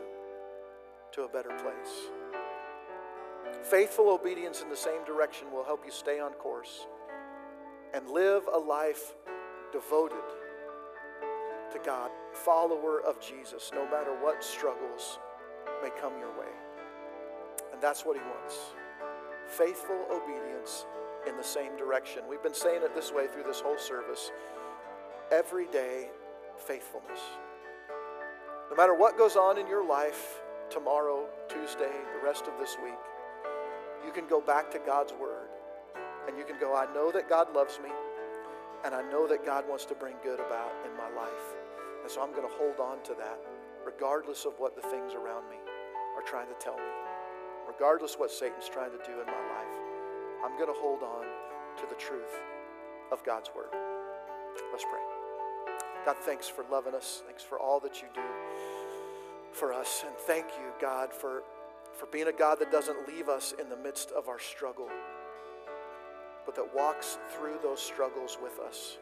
to a better place? Faithful obedience in the same direction will help you stay on course and live a life devoted to God, follower of Jesus, no matter what struggles may come your way. And that's what He wants faithful obedience in the same direction. We've been saying it this way through this whole service everyday faithfulness. No matter what goes on in your life tomorrow, Tuesday, the rest of this week, you can go back to God's Word and you can go, I know that God loves me and I know that God wants to bring good about in my life. And so I'm going to hold on to that regardless of what the things around me are trying to tell me regardless what Satan's trying to do in my life, I'm going to hold on to the truth of God's word. Let's pray. God, thanks for loving us. Thanks for all that you do for us. And thank you, God, for, for being a God that doesn't leave us in the midst of our struggle, but that walks through those struggles with us.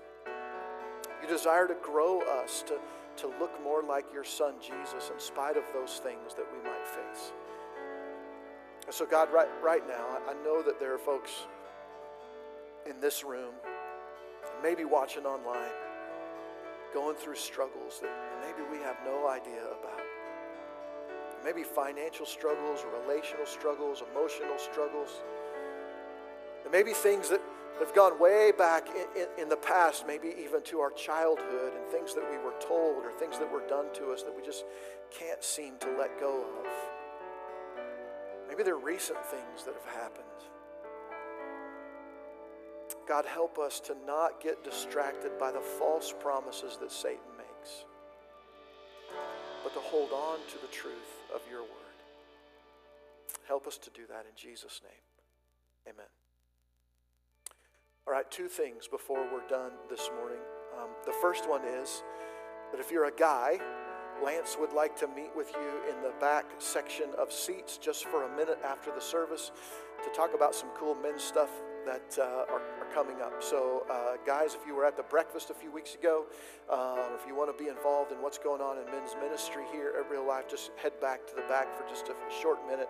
You desire to grow us to, to look more like your son, Jesus, in spite of those things that we might face. And so, God, right, right now, I know that there are folks in this room, maybe watching online, going through struggles that maybe we have no idea about. Maybe financial struggles, relational struggles, emotional struggles. And maybe things that have gone way back in, in, in, the past, maybe even to our childhood, and things that we were told or things that were done to us that we just can't seem to let go of. Maybe they're recent things that have happened. God, help us to not get distracted by the false promises that Satan makes, but to hold on to the truth of your word. Help us to do that in Jesus' name. Amen. All right, two things before we're done this morning. Um, the first one is that if you're a guy Lance would like to meet with you in the back section of seats just for a minute after the service to talk about some cool men's stuff that uh, are, are, coming up. So, uh, guys, if you were at the breakfast a few weeks ago, uh, if you want to be involved in what's going on in men's ministry here at Real Life, just head back to the back for just a short minute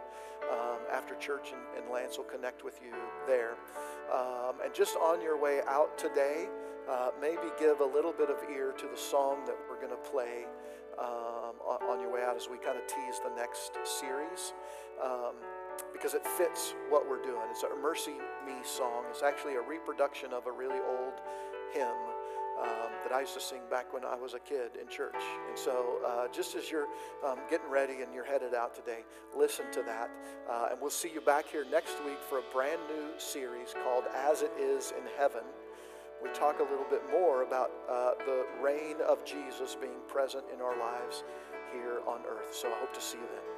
um, after church, and, and, Lance will connect with you there. Um, and just on your way out today, uh, maybe give a little bit of ear to the song that we're going to play um, on, your way out as we kind of tease the next series. Um, because it fits what we're doing. It's a Mercy Me song. It's actually a reproduction of a really old hymn um, that I used to sing back when I was a kid in church. And so, uh, just as you're um, getting ready and you're headed out today, listen to that. Uh, and we'll see you back here next week for a brand new series called As It Is in Heaven. We talk a little bit more about uh, the reign of Jesus being present in our lives here on earth. So, I hope to see you then.